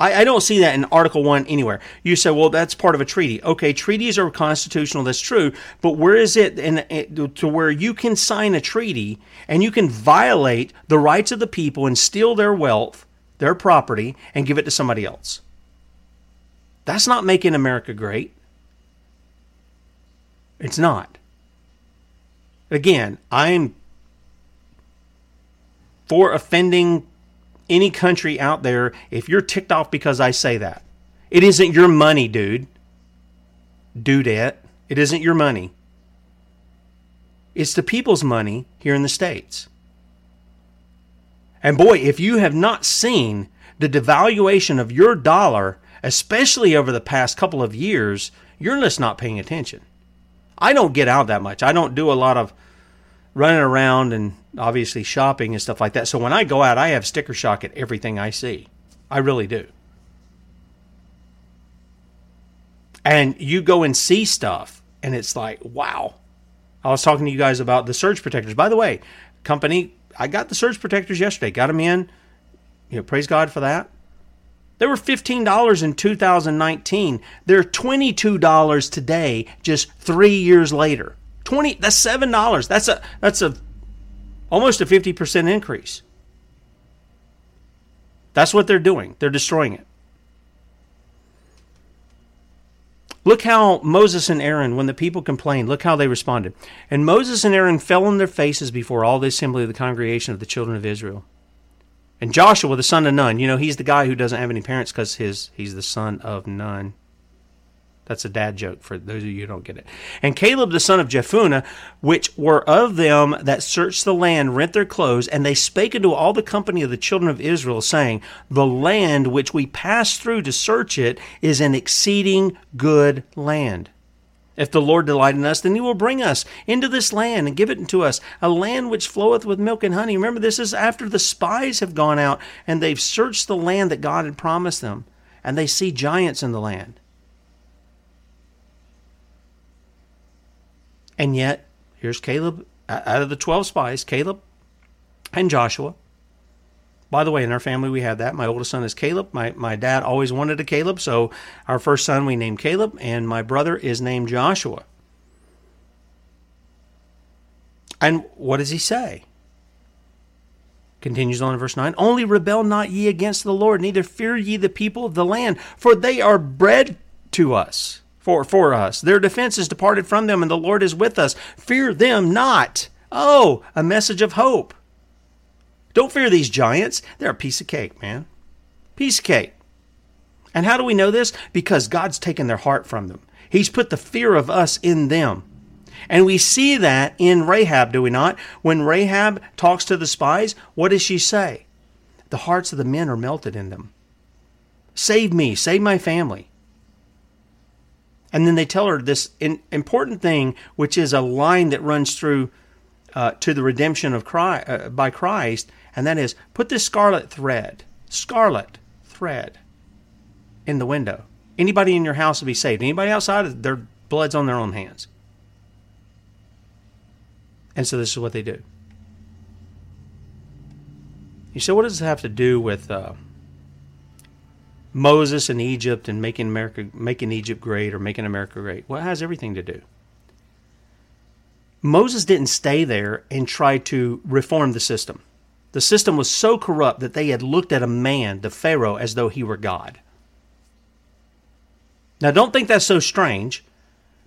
I, I, don't see that in Article 1 anywhere. You say, well, that's part of a treaty. Okay, treaties are constitutional, that's true, but where is it in, in, to where you can sign a treaty and you can violate the rights of the people and steal their wealth, their property, and give it to somebody else? That's not making America great. It's not. Again, I'm for offending any country out there if you're ticked off because I say that. It isn't your money, dude. Dudette. It isn't your money. It's the people's money here in the States. And boy, if you have not seen the devaluation of your dollar, especially over the past couple of years, you're just not paying attention. I don't get out that much. I don't do a lot of running around and obviously shopping and stuff like that. So when I go out, I have sticker shock at everything I see. I really do. And you go and see stuff, and it's like, wow. I was talking to you guys about the surge protectors. By the way, company, I got the surge protectors yesterday. Got them in. You know, praise God for that. They were $15 in 2019. They're $22 today, just three years later. 20 that's seven dollars. That's a that's a almost a 50% increase. That's what they're doing. They're destroying it. Look how Moses and Aaron, when the people complained, look how they responded. And Moses and Aaron fell on their faces before all the assembly of the congregation of the children of Israel. And Joshua, the son of Nun, you know, he's the guy who doesn't have any parents because his he's the son of Nun. That's a dad joke for those of you who don't get it. And Caleb the son of Jephunneh, which were of them that searched the land, rent their clothes, and they spake unto all the company of the children of Israel, saying, The land which we passed through to search it is an exceeding good land. If the Lord delight in us, then he will bring us into this land and give it unto us, a land which floweth with milk and honey. Remember, this is after the spies have gone out and they've searched the land that God had promised them, and they see giants in the land. And yet, here's Caleb, out of the 12 spies, Caleb and Joshua. By the way, in our family, we have that. My oldest son is Caleb. My, my dad always wanted a Caleb, so our first son we named Caleb, and my brother is named Joshua. And what does he say? Continues on in verse 9 Only rebel not ye against the Lord, neither fear ye the people of the land, for they are bread to us for, for us. Their defense is departed from them, and the Lord is with us. Fear them not. Oh, a message of hope. Don't fear these giants. They're a piece of cake, man. Piece of cake. And how do we know this? Because God's taken their heart from them. He's put the fear of us in them. And we see that in Rahab, do we not? When Rahab talks to the spies, what does she say? The hearts of the men are melted in them. Save me, save my family. And then they tell her this in, important thing, which is a line that runs through uh, to the redemption of Christ, uh, by Christ, and that is put this scarlet thread, scarlet thread, in the window. Anybody in your house will be saved. Anybody outside, their blood's on their own hands. And so this is what they do. You say, what does this have to do with uh, Moses and Egypt and making America making Egypt great or making America great. Well, it has everything to do. Moses didn't stay there and try to reform the system. The system was so corrupt that they had looked at a man, the Pharaoh, as though he were God. Now, don't think that's so strange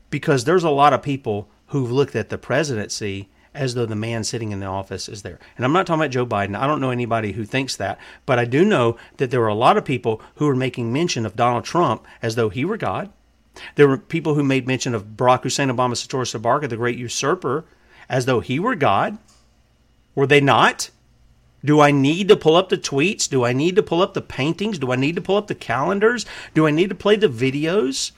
because there's a lot of people who've looked at the presidency as though the man sitting in the office is there. And I'm not talking about Joe Biden. I don't know anybody who thinks that, but I do know that there were a lot of people who were making mention of Donald Trump as though he were God. There were people who made mention of Barack Hussein Obama Soetoro Soebarkah, the great usurper, as though he were God. Were they not? Do I need to pull up the tweets? Do I need to pull up the paintings? Do I need to pull up the calendars? Do I need to play the videos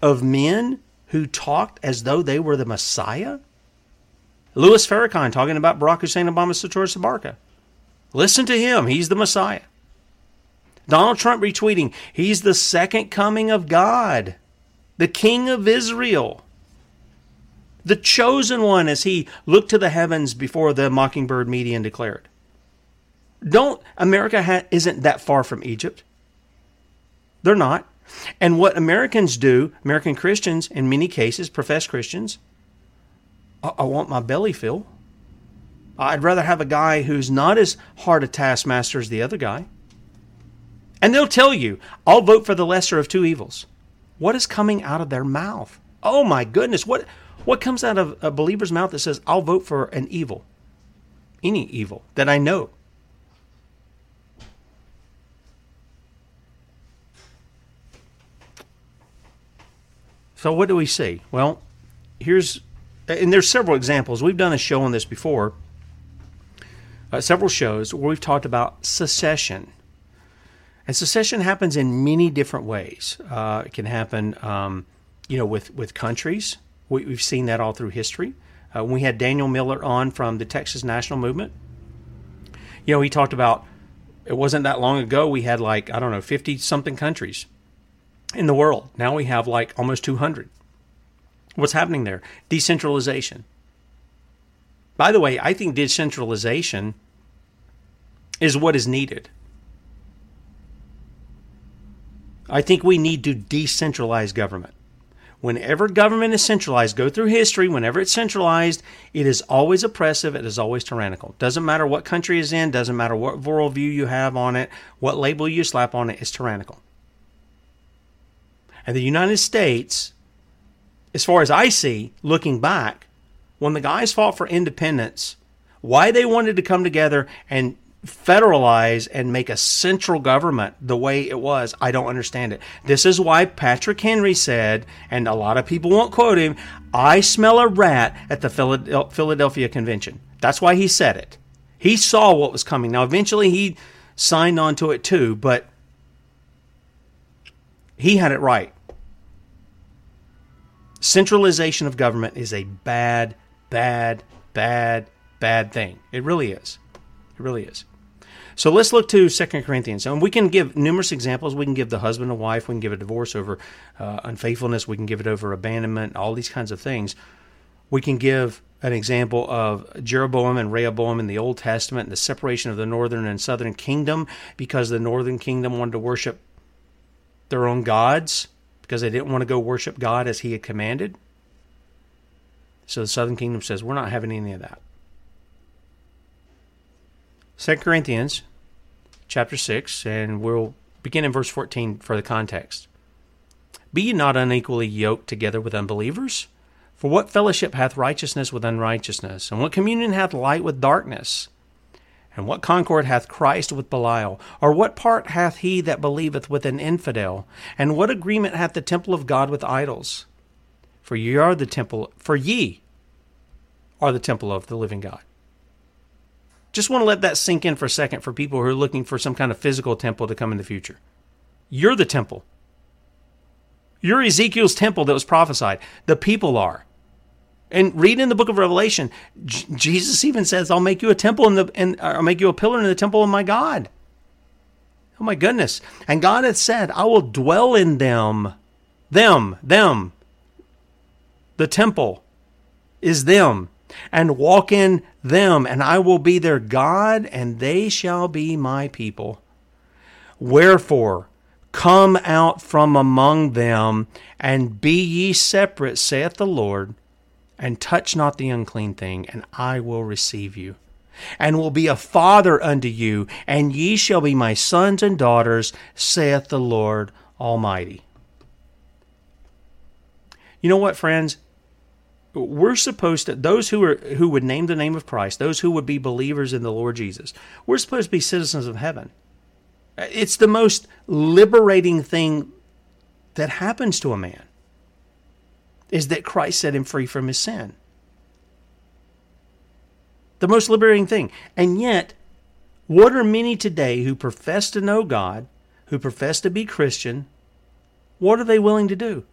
of men who talked as though they were the Messiah? Louis Farrakhan talking about Barack Hussein Obama Soetoro Soebarkah. Listen to him. He's the Messiah. Donald Trump retweeting, he's the second coming of God, the King of Israel, the chosen one as he looked to the heavens before the mockingbird median declared. Don't America ha- isn't that far from Egypt. They're not. And what Americans do, American Christians in many cases, profess Christians, I want my belly filled. I'd rather have a guy who's not as hard a taskmaster as the other guy. And they'll tell you, I'll vote for the lesser of two evils. What is coming out of their mouth? Oh my goodness, what what comes out of a believer's mouth that says, I'll vote for an evil? Any evil that I know. So what do we see? Well, here's and there's several examples. We've done a show on this before, uh, several shows where we've talked about secession. And secession happens in many different ways. Uh, it can happen, um, you know, with, with countries. We, have seen that all through history. Uh, we had Daniel Miller on from the Texas National Movement, you know, he talked about it wasn't that long ago we had like, I don't know, 50 something countries in the world. Now we have like almost 200. What's happening there? Decentralization. By the way, I think decentralization is what is needed. I think we need to decentralize government. Whenever government is centralized, go through history, whenever it's centralized, it is always oppressive, it is always tyrannical. Doesn't matter what country is in, doesn't matter what worldview you have on it, what label you slap on it, it's tyrannical. And the United States, as far as I see, looking back, when the guys fought for independence, why they wanted to come together and federalize and make a central government the way it was, I don't understand it. This is why Patrick Henry said, and a lot of people won't quote him, I smell a rat at the Philadelphia Convention. That's why he said it. He saw what was coming. Now, eventually he signed on to it too, but he had it right. Centralization of government is a bad, bad, bad, bad thing. It really is. It really is. So let's look to Second Corinthians. And we can give numerous examples. We can give the husband and wife. We can give a divorce over uh, unfaithfulness. We can give it over abandonment, all these kinds of things. We can give an example of Jeroboam and Rehoboam in the Old Testament and the separation of the northern and southern kingdom because the northern kingdom wanted to worship their own gods because they didn't want to go worship God as he had commanded. So the southern kingdom says, We're not having any of that. 2 Corinthians chapter 6, and we'll begin in verse 14 for the context. Be ye not unequally yoked together with unbelievers? For what fellowship hath righteousness with unrighteousness? And what communion hath light with darkness? And what concord hath Christ with Belial? Or what part hath he that believeth with an infidel? And what agreement hath the temple of God with idols? For ye are the temple, for ye are the temple of the living God. Just want to let that sink in for a second for people who are looking for some kind of physical temple to come in the future. You're the temple. You're Ezekiel's temple that was prophesied. The people are. And read in the book of Revelation, J- Jesus even says, "I'll make you a temple in the, and I'll make you a pillar in the temple of my God." Oh my goodness! And God had said, "I will dwell in them, them, them." The temple is them, and walk in them, and I will be their God, and they shall be my people. Wherefore, come out from among them, and be ye separate, saith the Lord and touch not the unclean thing, and I will receive you, and will be a father unto you, and ye shall be my sons and daughters, saith the Lord Almighty. You know what, friends? We're supposed to those who are who would name the name of Christ, those who would be believers in the Lord Jesus. We're supposed to be citizens of heaven. It's the most liberating thing that happens to a man is that Christ set him free from his sin. The most liberating thing. And yet, what are many today who profess to know God, who profess to be Christian, what are they willing to do?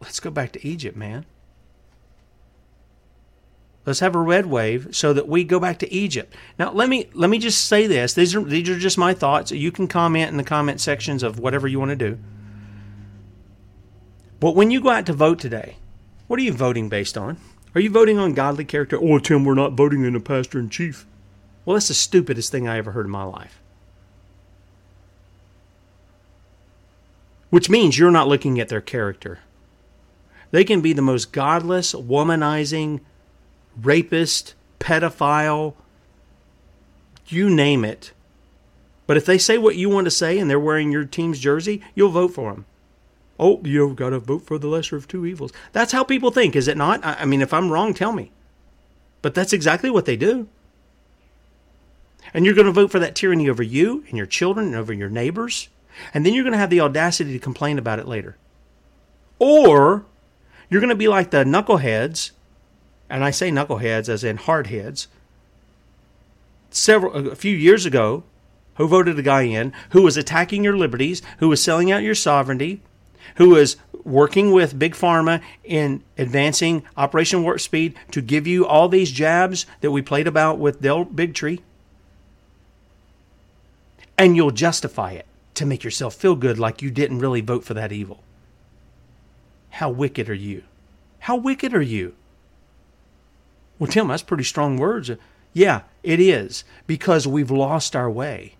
Let's go back to Egypt, man. Let's have a red wave so that we go back to Egypt. Now, let me let me just say this. These are these are just my thoughts. You can comment in the comment sections of whatever you want to do. But when you go out to vote today, what are you voting based on? Are you voting on godly character? Oh, Tim, we're not voting in a pastor in chief. Well, that's the stupidest thing I ever heard in my life. Which means you're not looking at their character. They can be the most godless, womanizing, rapist, pedophile, you name it. But if they say what you want to say and they're wearing your team's jersey, you'll vote for them oh, you've got to vote for the lesser of two evils. That's how people think, is it not? I mean, if I'm wrong, tell me. But that's exactly what they do. And you're going to vote for that tyranny over you and your children and over your neighbors. And then you're going to have the audacity to complain about it later. Or you're going to be like the knuckleheads, and I say knuckleheads as in hardheads, several a few years ago, who voted a guy in who was attacking your liberties, who was selling out your sovereignty, who is working with Big Pharma in advancing Operation Warp Speed to give you all these jabs that we played about with Del Bigtree. And you'll justify it to make yourself feel good like you didn't really vote for that evil. How wicked are you? How wicked are you? Well, Tim, that's pretty strong words. Yeah, it is because we've lost our way.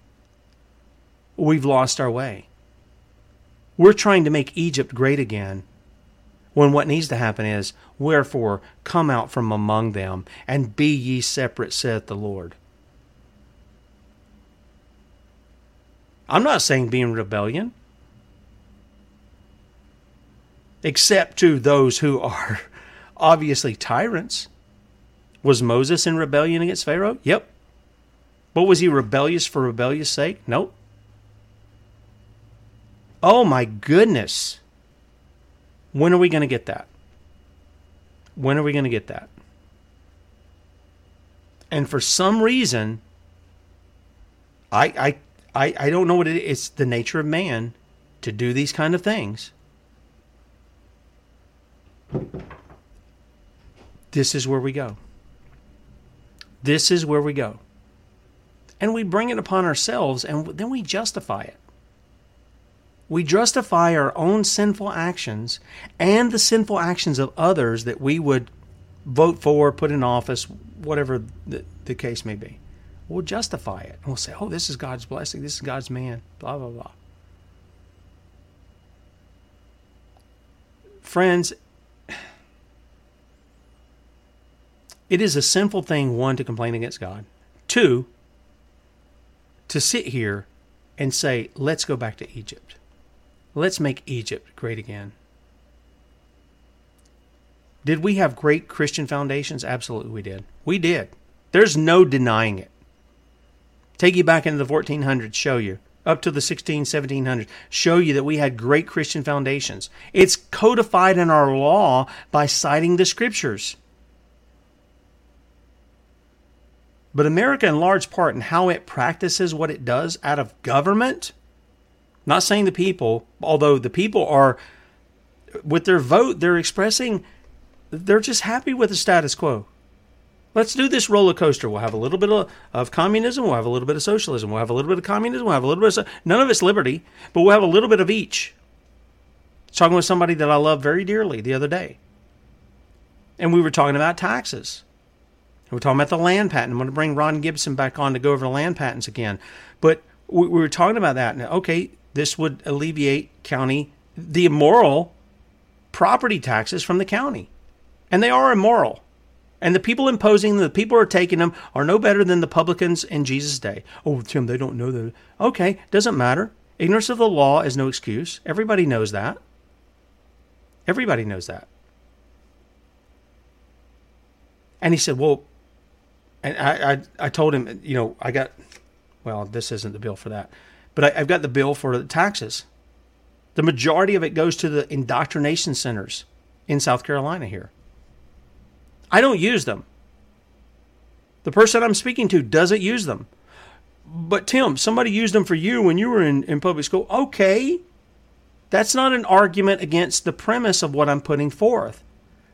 We've lost our way. We're trying to make Egypt great again when what needs to happen is, Wherefore, come out from among them, and be ye separate, saith the Lord. I'm not saying be in rebellion, except to those who are *laughs* obviously tyrants. Was Moses in rebellion against Pharaoh? Yep. But was he rebellious for rebellious sake? Nope. Oh my goodness. When are we going to get that? When are we going to get that? And for some reason, I, I, I, I don't know what it is. It's the nature of man to do these kind of things. This is where we go. This is where we go. And we bring it upon ourselves and then we justify it. We justify our own sinful actions and the sinful actions of others that we would vote for, put in office, whatever the, the case may be. We'll justify it. We'll say, oh, this is God's blessing. This is God's man. Blah, blah, blah. Friends, it is a sinful thing, one, to complain against God. Two, to sit here and say, let's go back to Egypt. Let's make Egypt great again. Did we have great Christian foundations? Absolutely, we did. We did. There's no denying it. Take you back into the 1400s, show you, up to the 16, 1700s, show you that we had great Christian foundations. It's codified in our law by citing the scriptures. But America, in large part, and how it practices what it does out of government, not saying the people, although the people are, with their vote, they're expressing, they're just happy with the status quo. Let's do this roller coaster. We'll have a little bit of, of, communism. We'll have a little bit of socialism. We'll have a little bit of communism. We'll have a little bit of, none of it's liberty, but we'll have a little bit of each. talking with somebody that I love very dearly the other day. And we were talking about taxes. We're talking about the land patent. I'm going to bring Ron Gibson back on to go over the land patents again. But we, we were talking about that. Okay, this would alleviate county the immoral property taxes from the county. And they are immoral. And the people imposing them, the people who are taking them, are no better than the publicans in Jesus' day. Oh, Tim, they don't know that. Okay, doesn't matter. Ignorance of the law is no excuse. Everybody knows that. Everybody knows that. And he said, Well, and I, I, I told him, you know, I got, well, this isn't the bill for that. But I, have got the bill for the taxes. The majority of it goes to the indoctrination centers in South Carolina here. I don't use them. The person I'm speaking to doesn't use them. But Tim, somebody used them for you when you were in, in public school. Okay. That's not an argument against the premise of what I'm putting forth.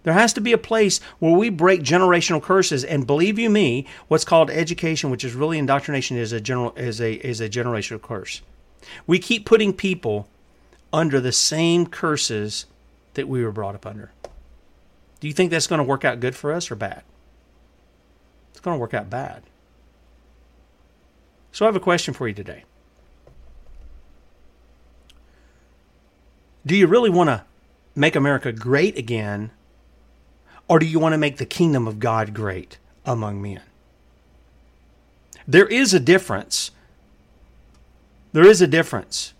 There has to be a place where we break generational curses. And believe you me, what's called education, which is really indoctrination, is a general is a is a generational curse. We keep putting people under the same curses that we were brought up under. Do you think that's going to work out good for us or bad? It's going to work out bad. So I have a question for you today. Do you really want to make America great again or do you want to make the kingdom of God great among men? There is a difference. There is a difference.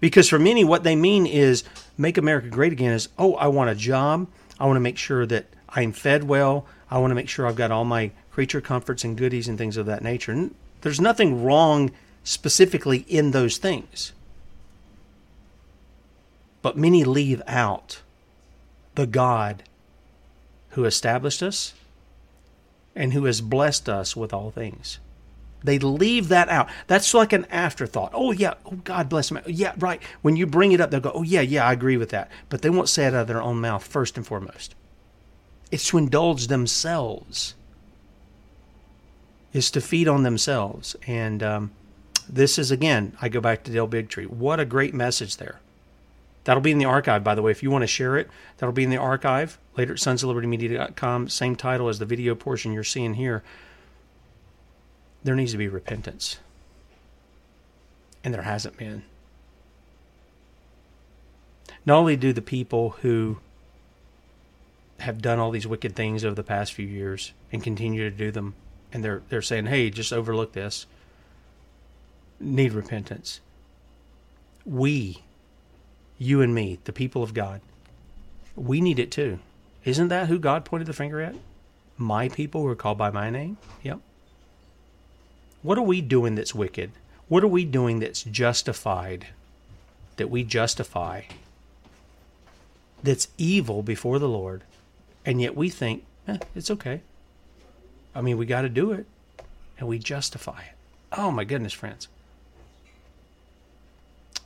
Because for many, what they mean is make America great again is, oh, I want a job. I want to make sure that I'm fed well. I want to make sure I've got all my creature comforts and goodies and things of that nature. And there's nothing wrong specifically in those things. But many leave out the God who established us and who has blessed us with all things. They leave that out. That's like an afterthought. Oh, yeah. Oh, God bless them. Yeah, right. When you bring it up, they'll go, oh, yeah, yeah, I agree with that. But they won't say it out of their own mouth first and foremost. It's to indulge themselves, it's to feed on themselves. And um, this is, again, I go back to Del Bigtree. What a great message there That'll be in the archive, by the way. If you want to share it, that'll be in the archive later at sonsoflibertymedia.com. Same title as the video portion you're seeing here. There needs to be repentance. And there hasn't been. Not only do the people who have done all these wicked things over the past few years and continue to do them, and they're they're saying, "Hey, just overlook this." Need repentance. We you and me, the people of God, we need it too. Isn't that who God pointed the finger at? My people who are called by my name? Yep. What are we doing that's wicked? What are we doing that's justified? That we justify? That's evil before the Lord. And yet we think, eh, it's okay. I mean, we got to do it. And we justify it. Oh my goodness, friends.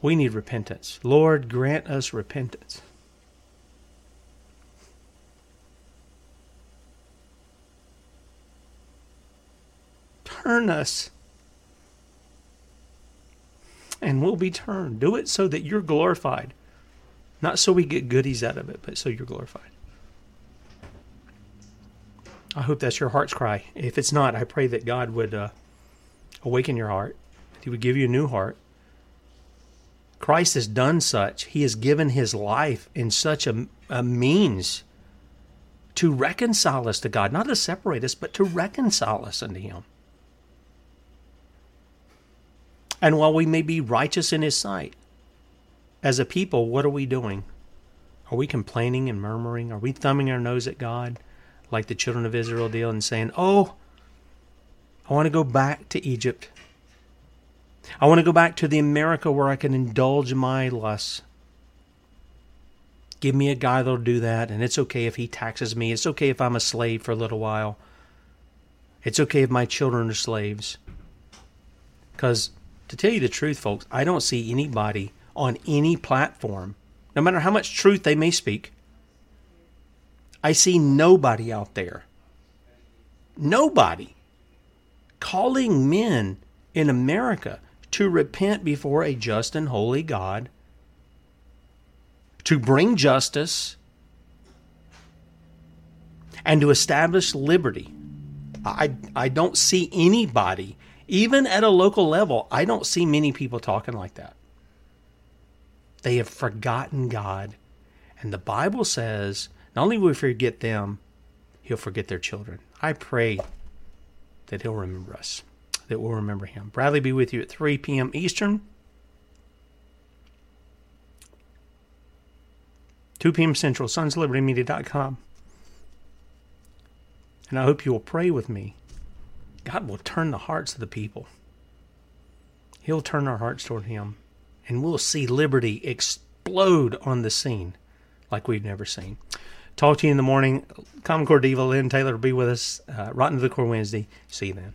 We need repentance. Lord, grant us repentance. Turn us, and we'll be turned. Do it so that you're glorified. Not so we get goodies out of it, but so you're glorified. I hope that's your heart's cry. If it's not, I pray that God would uh, awaken your heart, He would give you a new heart, Christ has done such. He has given his life in such a, a means to reconcile us to God, not to separate us, but to reconcile us unto him. And while we may be righteous in his sight, as a people, what are we doing? Are we complaining and murmuring? Are we thumbing our nose at God like the children of Israel did and saying, Oh, I want to go back to Egypt. I want to go back to the America where I can indulge my lusts. Give me a guy that'll do that, and it's okay if he taxes me. It's okay if I'm a slave for a little while. It's okay if my children are slaves. Because, to tell you the truth, folks, I don't see anybody on any platform, no matter how much truth they may speak, I see nobody out there, nobody calling men in America to repent before a just and holy God, to bring justice, and to establish liberty. I, I don't see anybody, even at a local level, I don't see many people talking like that. They have forgotten God. And the Bible says not only will we forget them, He'll forget their children. I pray that He'll remember us that will remember him. Bradley be with you at 3 p.m. Eastern. 2 p.m. Central, sonslibertymedia.com. And I hope you will pray with me. God will turn the hearts of the people. He'll turn our hearts toward Him. And we'll see liberty explode on the scene like we've never seen. Talk to you in the morning. Common Core Diva Lynn Taylor will be with us uh, right into the Core Wednesday. See you then.